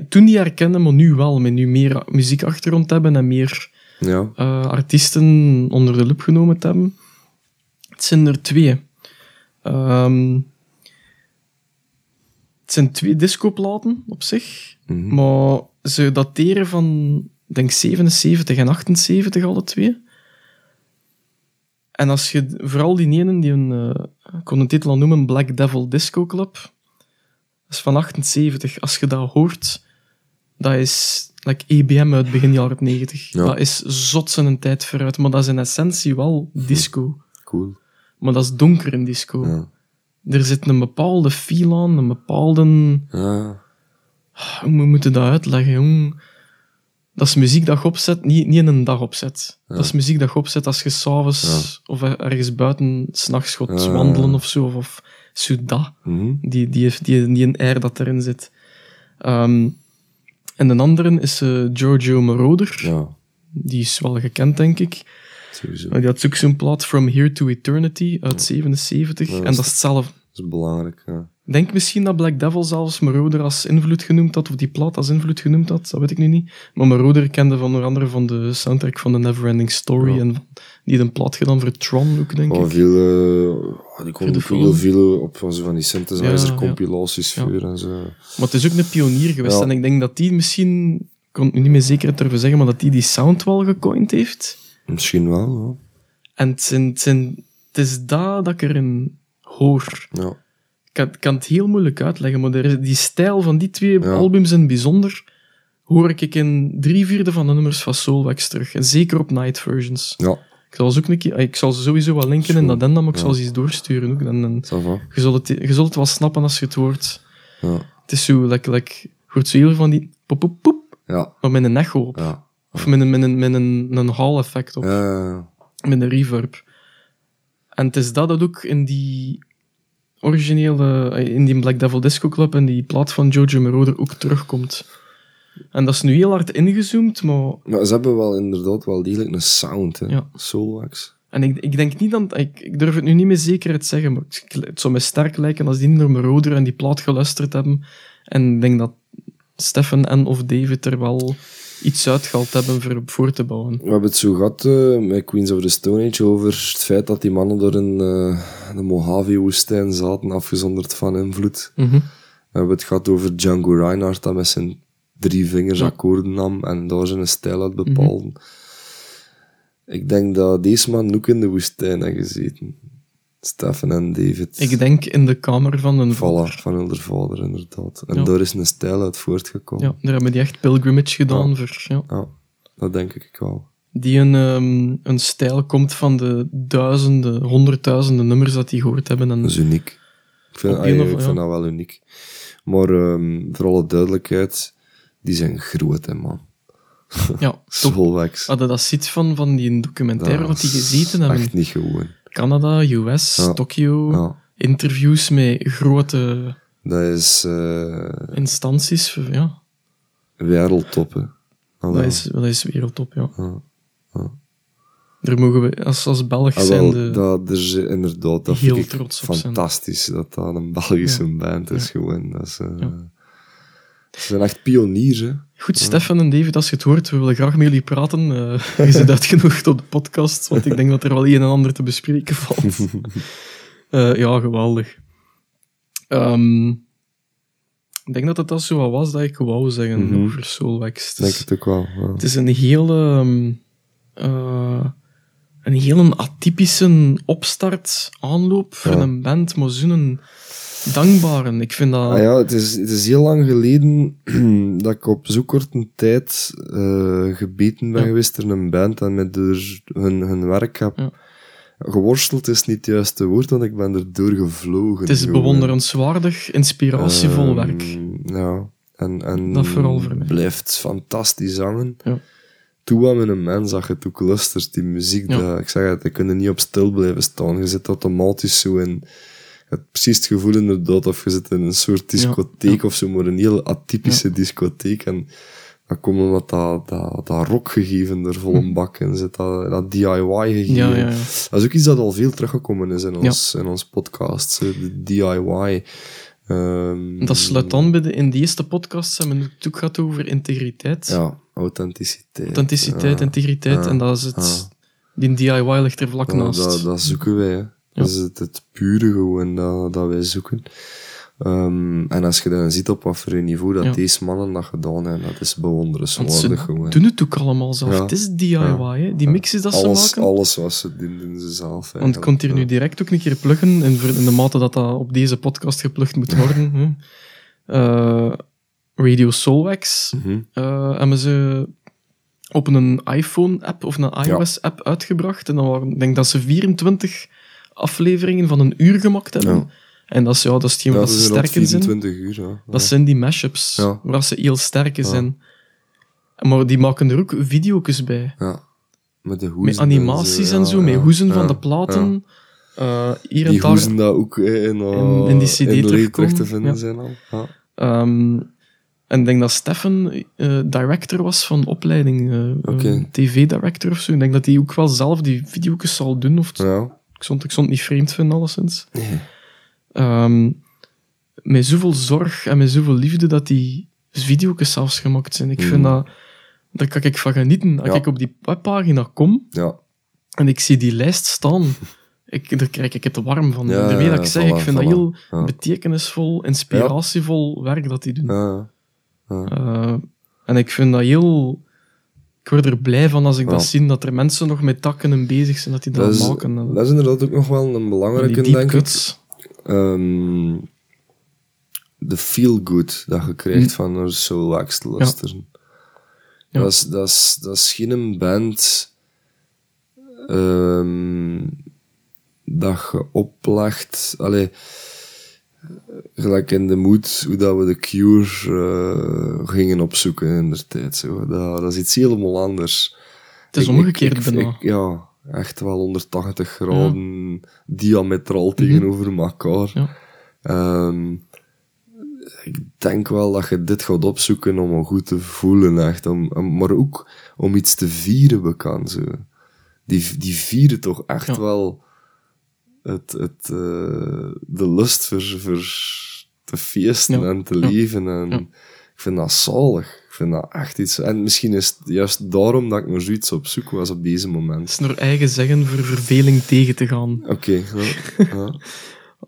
Toen niet herkende, maar nu wel. Met nu meer muziekachtergrond hebben en meer Ja. eh, artiesten onder de loep genomen te hebben. Het zijn er twee. Ehm, het zijn twee discoplaten op zich, Mhm. maar ze dateren van, denk 77 en 78 alle twee. En als je vooral die ene, die een, eh, ik kon een titel al noemen, Black Devil Disco Club, dat is van 78. Als je dat hoort, dat is like EBM uit begin jaren 90. Ja. Dat is zot zijn een tijd vooruit, maar dat is in essentie wel disco. Cool. Maar dat is donker in disco. Ja. Er zit een bepaalde feel aan, een bepaalde... Ja. Hoe moet je dat uitleggen, jong? Dat is muziek dat je opzet, niet, niet in een dag opzet. Dat is muziek dat je opzet als je s'avonds of er- ergens buiten s'nachts gaat Ja. wandelen of zo. Of, dat. Mhm. Die, die, die, die een air dat erin zit. Ehm, en de andere is eh, Giorgio Moroder. Ja. Die is wel gekend, denk ik. Sowieso. Die had ook zo'n plaat From Here to Eternity uit 77. Ja, en dat dat is hetzelfde. Dat is belangrijk, ja. Denk misschien dat Black Devil zelfs Marauder als invloed genoemd had, of die plaat als invloed genoemd had, dat weet ik nu niet. Maar Marauder kende van onder andere van de soundtrack van The Neverending Story Ja. en die had een plaat gedaan voor Tron ook, denk Oh, ik. veel, die kon de ook film. heel veel op van zo van die synthesizer compilaties Ja. voor en zo. Maar het is ook een pionier geweest. En ik denk dat die misschien, ik kon het nu niet meer zeker durven zeggen, maar dat die die sound wel gecoind heeft. Misschien wel, En het, zijn, het, zijn, het is dat dat ik erin hoor. ja. Kan, kan het heel moeilijk uitleggen, maar er die stijl van die twee Ja. albums in bijzonder hoor ik in drie vierde van de nummers van Soulwax terug. En zeker op night versions. Ja, Ik zal, ze ook een keer, ik zal ze sowieso wel linken in dat addendum, maar ik ja. zal ze eens doorsturen ook. En, en je, zult het, je zult het wel snappen als je het hoort. Ja, Het is zo, like, like, je hoort zo heel van die poep, poep, poep, ja, maar met een echo op. ja. Of met een, met een, met een, een hall effect op. Ja, Met een reverb. En het is dat dat ook in die originele, eh, in die Black Devil Disco Club en die plaat van Jojo Moroder ook terugkomt. En dat is nu heel hard ingezoomd, maar... maar ze hebben wel inderdaad wel degelijk een sound, hè. Ja. Soulwax. En ik, ik denk niet dat... Ik, ik durf het nu niet meer zeker te zeggen, maar het, het zou me sterk lijken als die naar Moroder en die plaat geluisterd hebben. En ik denk dat Stefan en of David er wel iets uitgehaald hebben voor voor te bouwen. We hebben het zo gehad eh, met Queens of the Stone Age over het feit dat die mannen door in eh, de Mojave-woestijn zaten, afgezonderd van invloed. Mhm. We hebben het gehad over Django Reinhardt, dat met zijn drie vingers Ja. akkoorden nam en daar zijn stijl uit bepaalde. Ik denk dat deze man ook in de woestijn heeft gezeten. Stefan en David. Ik denk in de kamer van een Voilà, van hun vader, inderdaad. En Ja. daar is een stijl uit voortgekomen. Ja, daar hebben die echt pilgrimage gedaan Ja. voor... Ja. Ja, dat denk ik wel. Die een, ehm, een stijl komt van de duizenden, honderdduizenden nummers dat die gehoord hebben. En Dat is uniek. Ik vind, ja, of- ik vind dat wel uniek. Maar ehm, voor alle duidelijkheid, die zijn groot, hè, man. ja, toch Soulwax. hadden dat ziet van, van die documentaire wat die gezeten hebben. Echt niet gewoon. Canada, US, Ja. Tokio, Ja, interviews met grote dat is eh instanties. Ja, wereldtop, hè. Ah, dat is, dat is wereldtop, ja. Ja. Daar mogen we als, als Belg Ah, zijn de... dat, er, is- inderdaad, dat heel vind ik trots op zijn. fantastisch, dat dat een Belgische band is, gewoon. Dat is, eh. Ze zijn echt pioniers, hè. Goed, Stefan en David, als je het hoort, we willen graag met jullie praten. Eh je bent uitgenodigd op de podcast, want ik denk dat er wel een en ander te bespreken valt. Eh, ja, geweldig. Ehm, ik denk dat het dat zo wat was dat ik wou zeggen Mhm. over Soulwax. Ik denk is, het ook wel. ja. het is een hele... ehm, eh, een hele atypische opstart, aanloop voor Ja. een band, maar zo'n dankbare. Ik vind dat... Ah ja, het is, het is heel lang geleden dat ik op zo korte tijd eh, gebeten ben Ja. geweest door een band en met door hun, hun werk heb. Ja. Geworsteld is niet het juiste woord, want ik ben er doorgevlogen. Het is gewoon. bewonderenswaardig, inspiratievol Ehm, werk. Ja, en, en Dat vooral voor mij. blijft fantastisch zangen. Ja. Toen wat met een mens dat je toe clustert, die muziek, Ja. dat, ik zeg het, je kunt er niet op stil blijven staan. Je zit automatisch zo in, hebt precies het gevoel inderdaad of je zit in een soort discotheek ja. of zo, maar een heel atypische discotheek. En dat komt omdat dat, dat, dat rockgegeven er vol een bak in zit, dat, dat DIY-gegeven. Hm. Ja. Dat is ook iets dat al veel teruggekomen is in ons, in ons podcast, de DIY. Ehm, Dat sluit aan bij de, in de eerste podcast hebben we het ook gehad over integriteit. Ja, authenticiteit. Authenticiteit, integriteit. En dat is het... Die DIY ligt er vlak naast. dat, dat zoeken wij. Hè. Dat is het, het pure gewoon dat, dat wij zoeken. Ehm, en als je dan ziet op wat voor een niveau dat Ja. deze mannen dat gedaan hebben, dat is bewonderenswaardig gewoon. doen het ook allemaal zelf. Ja. Het is DIY, Ja. hè. Die mixes dat ze alles, maken. alles wat ze doen, doen ze zelf. Want ik kon het hier nu direct ook een keer pluggen, in, de mate dat dat op deze podcast geplukt moet worden. Eh, Radio Soulwax Mhm. eh, hebben ze op een iPhone-app of een iOS-app uitgebracht. En dan waren, ik denk dat ze 24 afleveringen van een uur gemaakt hebben. Ja. En dat is, ja, dat is hetgeen Ja, dat ze is inderdaad sterk in zijn. 24 uur. Ja. Dat zijn die mashups, waar ze heel sterk zijn. Maar die maken er ook video's bij. ja. Met de hoezen. Met animaties en zo, met hoezen van de platen. eh, hier en Die daar. hoezen dat ook eh, in, eh, In- in die CD in terug te vinden zijn al. Ja. Ehm, en ik denk dat Stefan eh, director was van opleiding, eh, eh, tv-director of zo. Ik denk dat hij ook wel zelf die video's zal doen. Of Ja. Ik, stond, ik stond niet vreemd vinden, alleszins. Nee. Ehm, met zoveel zorg en met zoveel liefde dat die video's zelfs gemaakt zijn. Ik vind Mm. dat... Daar kan ik van genieten. Als Ja. ik op die webpagina kom Ja, en ik zie die lijst staan, ik, daar krijg ik het warm van. Ja, dat ik zeg, ik voilà, vind dat heel Ja. betekenisvol, inspiratievol werk dat die doen. ja, Eh, en ik vind dat heel... Ik word er blij van als ik dat zie, dat er mensen nog met takken en bezig zijn, dat die dat, dat is, maken. En- dat is inderdaad ook nog wel een en belangrijke, denk ik. Ehm, de feel-good dat je krijgt Mm. van naar Soul Wax te luisteren. Ja. Dat, is, dat, is, dat is geen band ehm, dat je oplegt. Allee, gelijk in de mood hoe dat we de Cure eh, gingen opzoeken in de tijd. Zo. Dat, dat is iets helemaal anders. Het is Ik- omgekeerd ik- ik- ja, echt wel 180 graden diametraal tegenover elkaar. Ja. Ehm, ik denk wel dat je dit gaat opzoeken om je goed te voelen, echt. Om, maar ook om iets te vieren, bekend. Zo. Die, die vieren toch echt Ja. wel het, het, eh, de lust voor, voor te feesten Ja. en te leven. En Ja. Ik vind dat zalig. Ik vind dat echt iets... En misschien is het juist daarom dat ik naar zoiets op zoek was op deze moment. Het is naar eigen zeggen voor verveling tegen te gaan. Oké, ja, ja.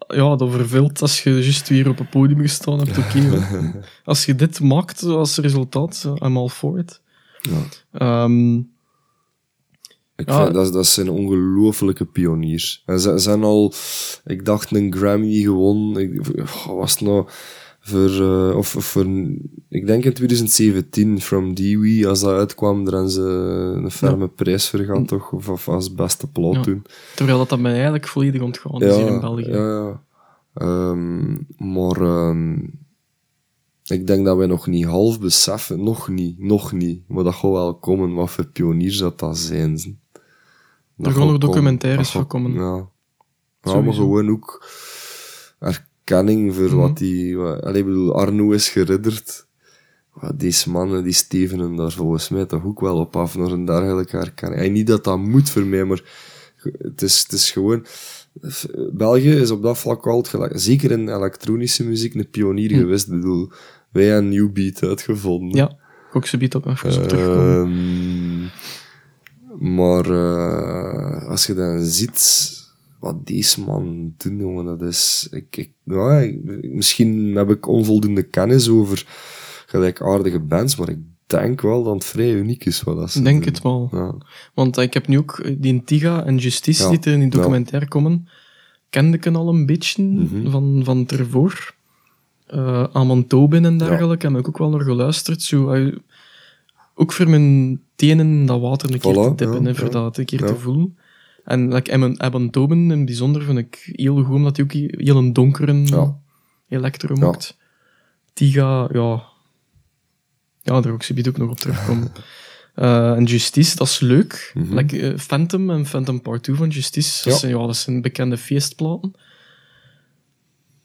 Ja, dat verveelt als je juist weer op een podium gestaan hebt. Oké, als je dit maakt als resultaat, eh, I'm all for it. Ja. Ehm, Ik vind, dat, dat zijn ongelofelijke pioniers. En ze zijn al, ik dacht, een Grammy gewonnen. Ik, was het nou voor, eh, of, of voor, ik denk in 2017, From Dewey, als dat uitkwam, daar hebben ze een ferme prijs voor gehad, toch? Of, of als beste plaat Ja. toen. terwijl dat, dat mij eigenlijk volledig ontgaan is hier in België. Ja, ja. Ehm, maar ehm, ik denk dat wij nog niet half beseffen, nog niet, nog niet, maar dat gaat wel komen, wat voor pioniers dat dat zijn. Dat gaan nog documentaires van komen. Ja. ja, maar gewoon ook erkenning voor Mhm. wat die... Wat, allee, ik bedoel, Arno is geridderd. Wat deze mannen, die stevenen daar volgens mij toch ook wel op af naar een dergelijke erkenning. En niet dat dat moet voor mij, maar het is, het is gewoon... België is op dat vlak altijd gelijk, zeker in elektronische muziek, een pionier Hm. geweest. Ik bedoel, wij hebben New Beat uitgevonden. Ja, ook ze biedt op even op terugkomen. Maar eh, als je dan ziet wat deze man doen, jongen, dat is... Ik, ik, ja, ik- misschien heb ik onvoldoende kennis over gelijkaardige bands, maar ik denk wel dat het vrij uniek is wat dat ze denk doen. het wel. Ja. Want eh, ik heb nu ook eh, die Tiga en Justice Ja, die er in die documentaire komen, kende ik al een beetje Mhm. van, van ervoor. Eh Amon Tobin en dergelijke heb ik ook wel naar geluisterd. Zo, ook voor mijn tenen dat water een keer Voilà, te dippen, ja, voor ja. dat een keer Ja. te voelen. En like, Tobin in het bijzonder vind ik heel goed, omdat hij ook heel een donkere Ja. maakt. Tiga, ja... Ja, daar ook ze ook nog op terugkomen. Eh, en Justice, dat is leuk. Mhm. like, eh, Phantom en Phantom Part 2 van Justice, dat, Ja. zijn, ja, dat zijn bekende feestplaten.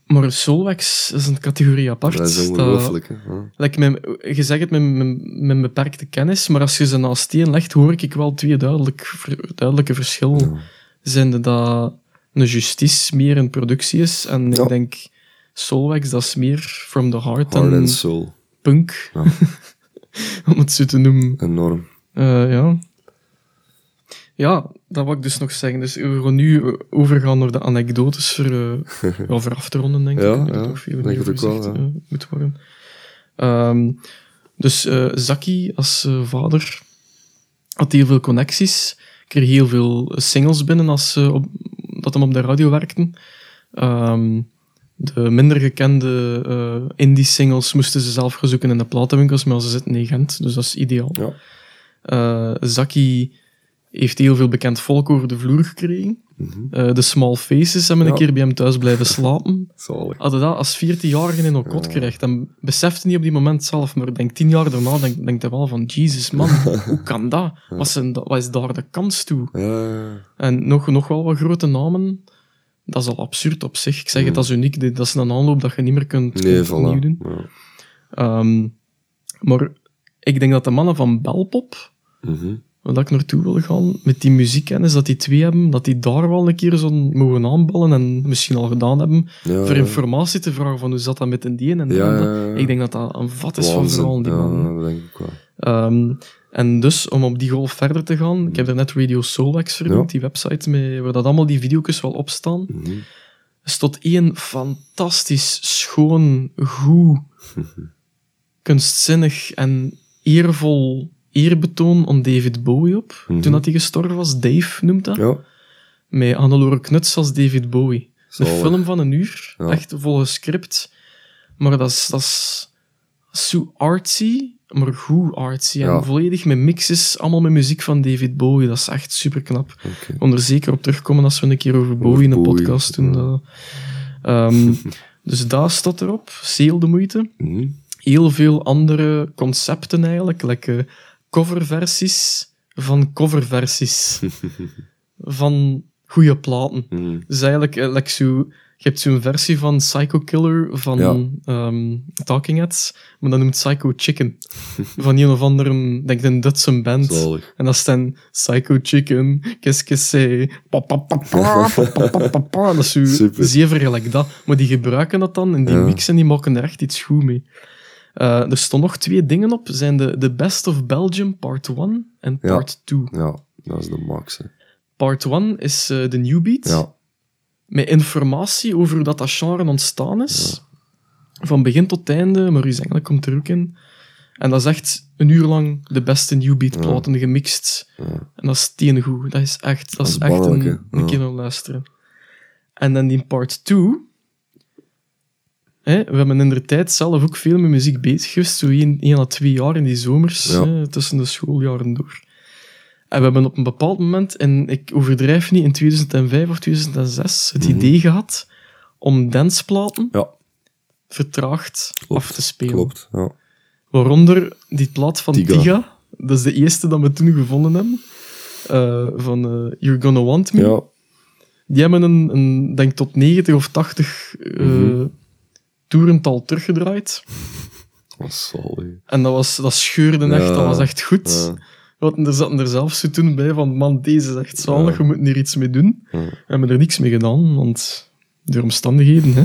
Maar Soulwax is een categorie apart. Dat is ongelooflijk. hè. Ja. like, mijn, je zegt het met mijn, beperkte kennis, maar als je ze naast één legt, hoor ik wel twee duidelijk, duidelijke verschillen. Ja. Zijn dat een Justice meer in productie is, en Ja. ik denk Soulwax, dat is meer from the heart, Heart en and soul. punk, om het zo te noemen. Enorm. Eh, ja. Ja, dat wou ik dus nog zeggen. Dus we gaan nu eh, overgaan naar de anekdotes voor, ja, voor af te ronden, denk Ja, ik. Dat ja, nog veel denk meer over ook gezegd, ja. eh, moet worden. Ehm, dus Zaki als vader had heel veel connecties. Kreeg heel veel singles binnen als op, dat hem op de radio werkten. Ehm, de minder gekende indie-singles moesten ze zelf gaan zoeken in de platenwinkels, maar ze zitten in Gent, dus dat is ideaal. Ja. Zaki heeft heel veel bekend volk over de vloer gekregen. Mhm. Eh, de Small Faces hebben een keer bij hem thuis blijven slapen. Hadden dat als 14-jarige in een kot krijgt, dan besefte niet op die moment zelf, maar denk tien jaar daarna, denk, denkt hij wel van, Jesus man, hoe kan dat? Wat, zijn, wat is daar de kans toe? Ja, En nog, nog wel wat grote namen, dat is al absurd op zich. Ik zeg het, dat is uniek, dat is een aanloop dat je niet meer kunt, nee, kunt opnieuw voilà. doen. Ja. Ehm, maar ik denk dat de mannen van Belpop Mhm. Waar ik naartoe wil gaan, met die muziekkennis dat die twee hebben, dat die daar wel een keer zo mogen aanballen en misschien al gedaan hebben, Ja, voor informatie te vragen van hoe zat dat met een die en Ja, ja. Ik denk dat dat een vat is van Waanzin. verhalen, die man. dat denk ik wel. Ehm, en dus, om op die golf verder te gaan, ik heb er net Radio Soulwax vernoemd, die website mee, waar dat allemaal die video's wel op staan. Mhm. is tot één fantastisch, schoon, goed, kunstzinnig en eervol eerbetoon om David Bowie op. Mhm. Toen dat hij gestorven was, Dave noemt dat. Ja, Met Hannelore Knuts als David Bowie. Een Zalig. film van een uur, Ja. echt volgens script. Maar dat is, dat is zo artsy, maar goed artsy. En Ja. volledig met mixes, allemaal met muziek van David Bowie. Dat is echt super knap. kon er zeker op terugkomen als we een keer over Bowie in een Bowie, podcast doen. ja. dat. Ehm, dus daar staat erop. Zeer de moeite. Mhm. Heel veel andere concepten eigenlijk. Like, eh, coverversies van coverversies van goede platen. Mm. Dus eigenlijk, uh, like zo, je hebt zo'n versie van Psycho Killer van ja. Ehm, Talking Heads, maar dat noemt Psycho Chicken. van een of andere, denk een Duitse band. Zalig. En dat dan Psycho Chicken, Kiss Kiss Say, dat is zo zeer vergelijk dat. Maar die gebruiken dat dan en die ja. mixen, die maken er echt iets goed mee. Eh, er stonden nog twee dingen op. zijn de, de Best of Belgium Part 1 en Ja. Part 2. Ja, dat is de max. hè. Part 1 is eh, de New Beat. Ja, Met informatie over hoe dat, dat genre ontstaan is. Van begin tot einde, maar eigenlijk komt er ook in. En dat is echt een uur lang de beste New Beat platen gemixt. ja. En dat is tien goed. Dat is echt, dat Dat is is echt een, een Ja. keer luisteren. En dan in part 2... Hè, we hebben in de tijd zelf ook veel met muziek bezig geweest. Zo één, één à twee jaar in die zomers, Ja. hè, tussen de schooljaren door. En we hebben op een bepaald moment, en ik overdrijf niet, in 2005 of 2006, het Mhm. idee gehad om danceplaten ja vertraagd klopt. af te spelen. Klopt, ja. Waaronder die plaat van Tiga. Tiga. Dat is de eerste dat we toen gevonden hebben. Eh, van eh, You're Gonna Want Me. Ja, Die hebben een, een, denk tot 90 of 80 eh Mhm. Toerental teruggedraaid. is zalig. En dat, was, dat scheurde echt, Ja. dat was echt goed. Ja. Er zaten er zelfs zo toen bij van, man, deze is echt zalig, Ja. we moeten hier iets mee doen. We hebben er niks mee gedaan, want door omstandigheden. Hè.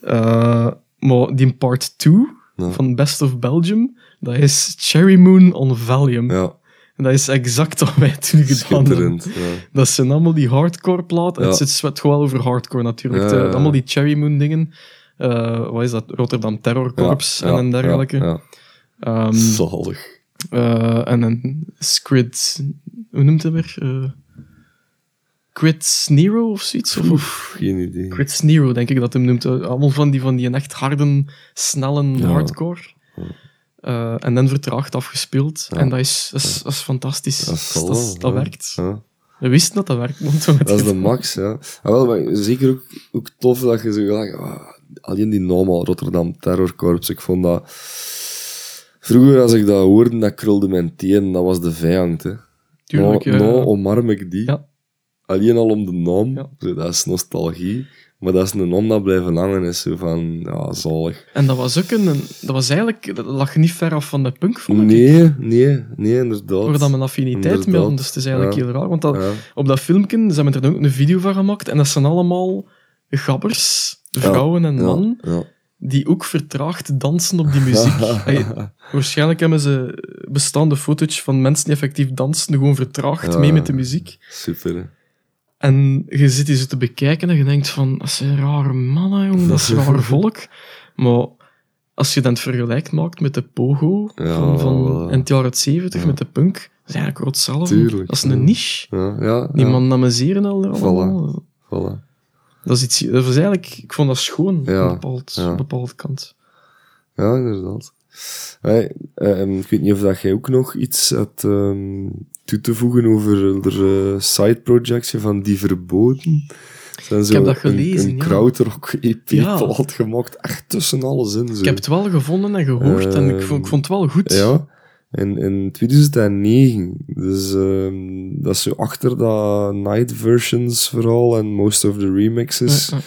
Eh, maar die part 2 Ja. van Best of Belgium, dat is Cherry Moon on Valium. Ja, En dat is exact wat wij toen gedaan hebben. schitterend. Ja. Dat zijn allemaal die hardcore platen. Ja. Het zit gewoon over hardcore natuurlijk. Allemaal die Cherry Moon dingen. Eh, wat is dat? Rotterdam Terror Corps Ja, en, ja, en dergelijke. Ja, ja. Ehm, Zalig. eh, en een Squid... Hoe noemt het weer? Eh Quid Nero of zoiets? Of, of Geen idee. Quid Nero, denk ik dat hem noemt. Allemaal van die, van die echt harde, snelle Ja. hardcore. Ja. Eh, en dan vertraagd afgespeeld. Ja. En dat is, dat is, dat is fantastisch. Dat is dat, ja. werkt. Ja. We wisten dat dat werkt. want Dat is de max, ja. Ah, wel, maar zeker ook, ook tof dat je zo gelijk... ah, alleen die naam al, Rotterdam Terror Corps, ik vond dat... Vroeger, als ik dat hoorde, dat krulde mijn teen, dat was de vijand, hè. Tuurlijk, nou, ja. nou omarm ik die. Ja. Alleen al om de naam, Ja. dat is nostalgie. Maar dat is een naam dat blijven hangen, is zo van, ja, zalig. En dat was ook een... Dat was eigenlijk... Dat lag niet ver af van de punk, vond ik. Nee, nee, nee, inderdaad. Waar dat mijn affiniteit mee. Dus het is eigenlijk Ja. heel raar. Want dat, op dat filmpje, ze hebben er ook een video van gemaakt. En dat zijn allemaal gabbers, vrouwen en mannen, die ook vertraagd dansen op die muziek. Waarschijnlijk hebben ze bestaande footage van mensen die effectief dansen, gewoon vertraagd mee met de muziek. Super, hè. En je zit die zo te bekijken en je denkt van, dat zijn rare mannen, jongen, dat is raar volk. Maar als je dan het vergelijk maakt met de pogo Ja, van, van in het jaar 70 Ja. met de punk, dat is eigenlijk hetzelfde. Dat is een niche. Ja, ja, Die man amuseren al allemaal. Voilà. Dat is iets, dat was eigenlijk, ik vond dat schoon, Ja, op een bepaald, ja. bepaald kant. Ja, inderdaad. Hey, ehm, ik weet niet of dat jij ook nog iets had ehm, toe te voegen over de eh, side projects van Die Verboden. Zijn zo heb dat gelezen, een ja. krautrock EP Ja. plaat gemaakt, echt tussen alles in. Zo. Ik heb het wel gevonden en gehoord en ik vond, ik vond het wel goed. Ja, in, in 2009. Dus ehm, dat is zo achter dat Night Versions vooral en most of the remixes Ja, ja.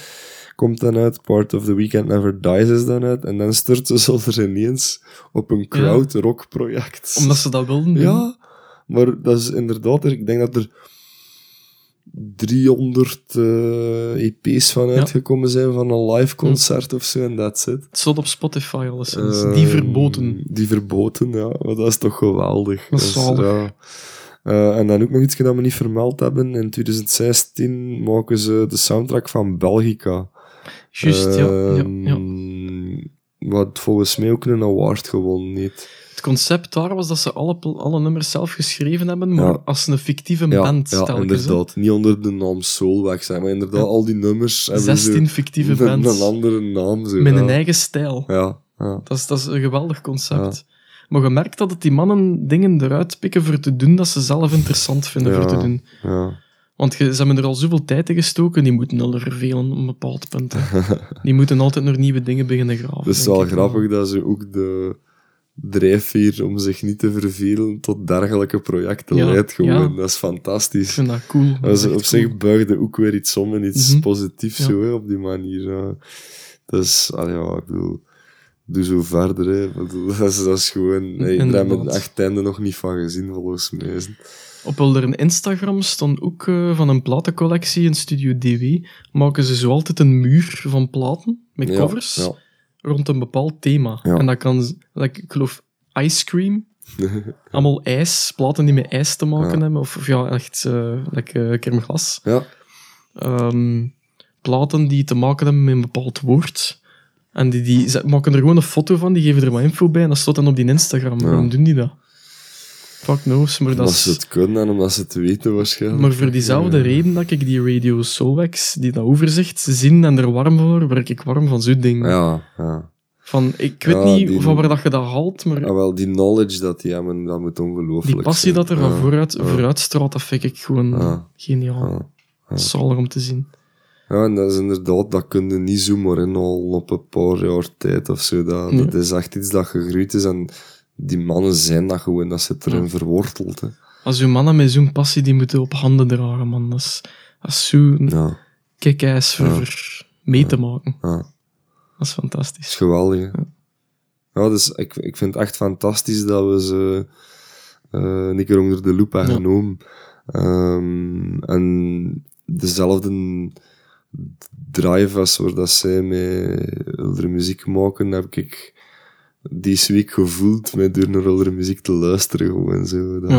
komt dan uit. Part of the Weekend Never Dies is dan uit. En dan starten ze er ineens op een crowd rock project. Omdat ze dat wilden doen. Ja, maar dat is inderdaad, ik denk dat er 300 eh, EP's van Ja. uitgekomen zijn van een live concert of zo, en that's it. Het stond op Spotify alleszins. Ehm, Die verboten. Die verboten, ja. Maar dat is toch geweldig. Dat is zalig. ja. Eh, en dan ook nog iets dat we niet vermeld hebben. In 2016 maken ze de soundtrack van Belgica. Juist, ja, ja, ja. Ehm, Wat volgens mij ook een award gewonnen heeft. Concept daar was dat ze alle, alle nummers zelf geschreven hebben, maar Ja. als een fictieve Ja, band ja telkens. hè. inderdaad. Niet onder de naam Soulwax, maar inderdaad, Ja. al die nummers hebben 16 zo fictieve bands een andere naam. Zo, met een eigen stijl. Ja, ja. Dat is, dat is een geweldig concept. Maar je merkt dat het die mannen dingen eruit pikken voor te doen dat ze zelf interessant vinden voor te doen. ja. Want ze hebben er al zoveel tijd in gestoken, die moeten al vervelen op een bepaald punt. hè. Die moeten altijd nog nieuwe dingen beginnen graven. Het is wel grappig dat ze ook de drijfveer om zich niet te vervelen tot dergelijke projecten Ja, leidt gewoon. ja. Dat is Ik fantastisch. vind dat cool. Dat is op zich buigde ook weer iets om en iets Mhm. positiefs Ja. zo, hè, op die manier. Dus, ah ja, ik bedoel, doe zo verder. Hè. Ik bedoel, dat, is, dat is gewoon... Nee, daar hebben we echt einde nog niet van gezien, volgens mij. Op hun Instagram stond ook eh, van een platencollectie in Studio DW. Maken ze zo altijd een muur van platen met covers Ja. Rond een bepaald thema. Ja. En dat kan, like, ik geloof, ice cream. Allemaal ijs, platen die met ijs te maken Ja. hebben. Of, of ja, echt uh, like, eh, kermglas. ja. Ehm, platen die te maken hebben met een bepaald woord. En die, die maken er gewoon een foto van, die geven er wat info bij en dat staat dan op die Instagram. Waarom doen die dat? Fuck knows, maar dat ze het kunnen en omdat ze het weten waarschijnlijk. Maar voor diezelfde Ja. reden dat ik die Radio Soulwax, die dat overzicht, zien en er warm voor, word ik warm van zo'n ding. Ja, ja. Van, ik weet Ja, niet die- van waar dat je dat haalt, maar Ah, wel, die knowledge dat die hebben, dat moet ongelooflijk die passie zijn. dat er van Ja, vooruit, ja, vooruit straalt, dat vind ik gewoon Ja. geniaal. ja. ja. Zalig om te zien. Ja, en dat is inderdaad, dat kun je niet zomaar inhalen op een paar jaar tijd of zo. Dat, Nee. dat is echt iets dat gegroeid is en die mannen zijn dat gewoon, dat zit erin Ja. verworteld. Hè. Als uw mannen met zo'n passie, die moeten op handen dragen, man. Dat is, dat is zo Ja, kick-ass Ja. voor mee te maken. ja. Dat is is fantastisch. geweldig. Ja, dus ik, ik vind het echt fantastisch dat we ze eh, een keer onder de loep hebben genomen. Ehm, en dezelfde drive als waar dat zij met oudere muziek maken, heb ik deze week gevoeld met door naar oudere muziek te luisteren. Gewoon zo. Dat,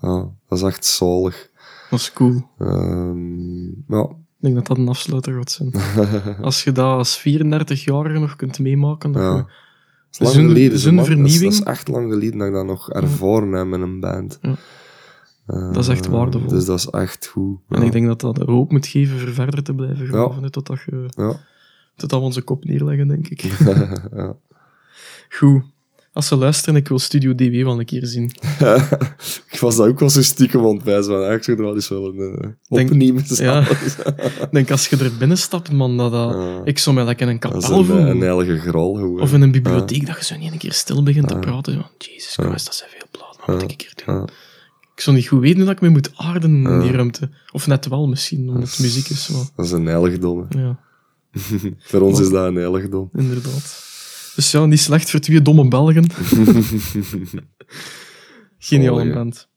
ja. dat is echt zalig. Dat is cool. Ehm, ja. Ik denk dat dat een afsluiter gaat zijn. Als je dat als 34-jarige nog kunt meemaken, dat Ja. Dat is lang geleden. Dat is- vernieuwing. Dat is, echt lang geleden dat ik dat nog ervaren heb met een band. Ja. Eh, Dat is echt waardevol. Dus dat is echt goed. En ja. ik denk dat dat hoop moet geven voor verder te blijven graven, hè, totdat, je, Ja. totdat we onze kop neerleggen, denk ik. ja. Goed. Als ze luisteren, ik wil Studio DW wel een keer zien. ik was daar ook wel zo stiekem aan het wijzen van, eigenlijk zou er wel eens wel een uh, Denk- opnemen Ja. Ik denk, als je er binnen stapt, man, dat, dat Ja. ik zou mij lekker in een kapel een, voelen. een heilige graal gewoon. Of in een bibliotheek, dat je zo niet een keer stil begint te Ja. praten. Van, Jesus Ja. Christ, dat zijn veel platen. Wat moet ik een keer doen? Ja. Ik zou niet goed weten hoe dat ik me moet aarden in Ja. die ruimte. Of net wel misschien, omdat het muziek is. Maar, Dat is een heiligdom. ja, Voor ons is dat een heiligdom. inderdaad. Dus ja, niet slecht voor twee domme Belgen. Geniaal hè. band.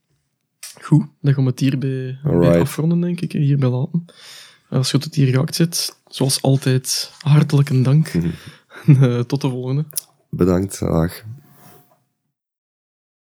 Goed, dan gaan we het hierbij bij afronden, denk ik. Hierbij laten. Als je tot hier geraakt zit, zoals altijd, hartelijk een dank. Eh, tot de volgende. Bedankt. Dag.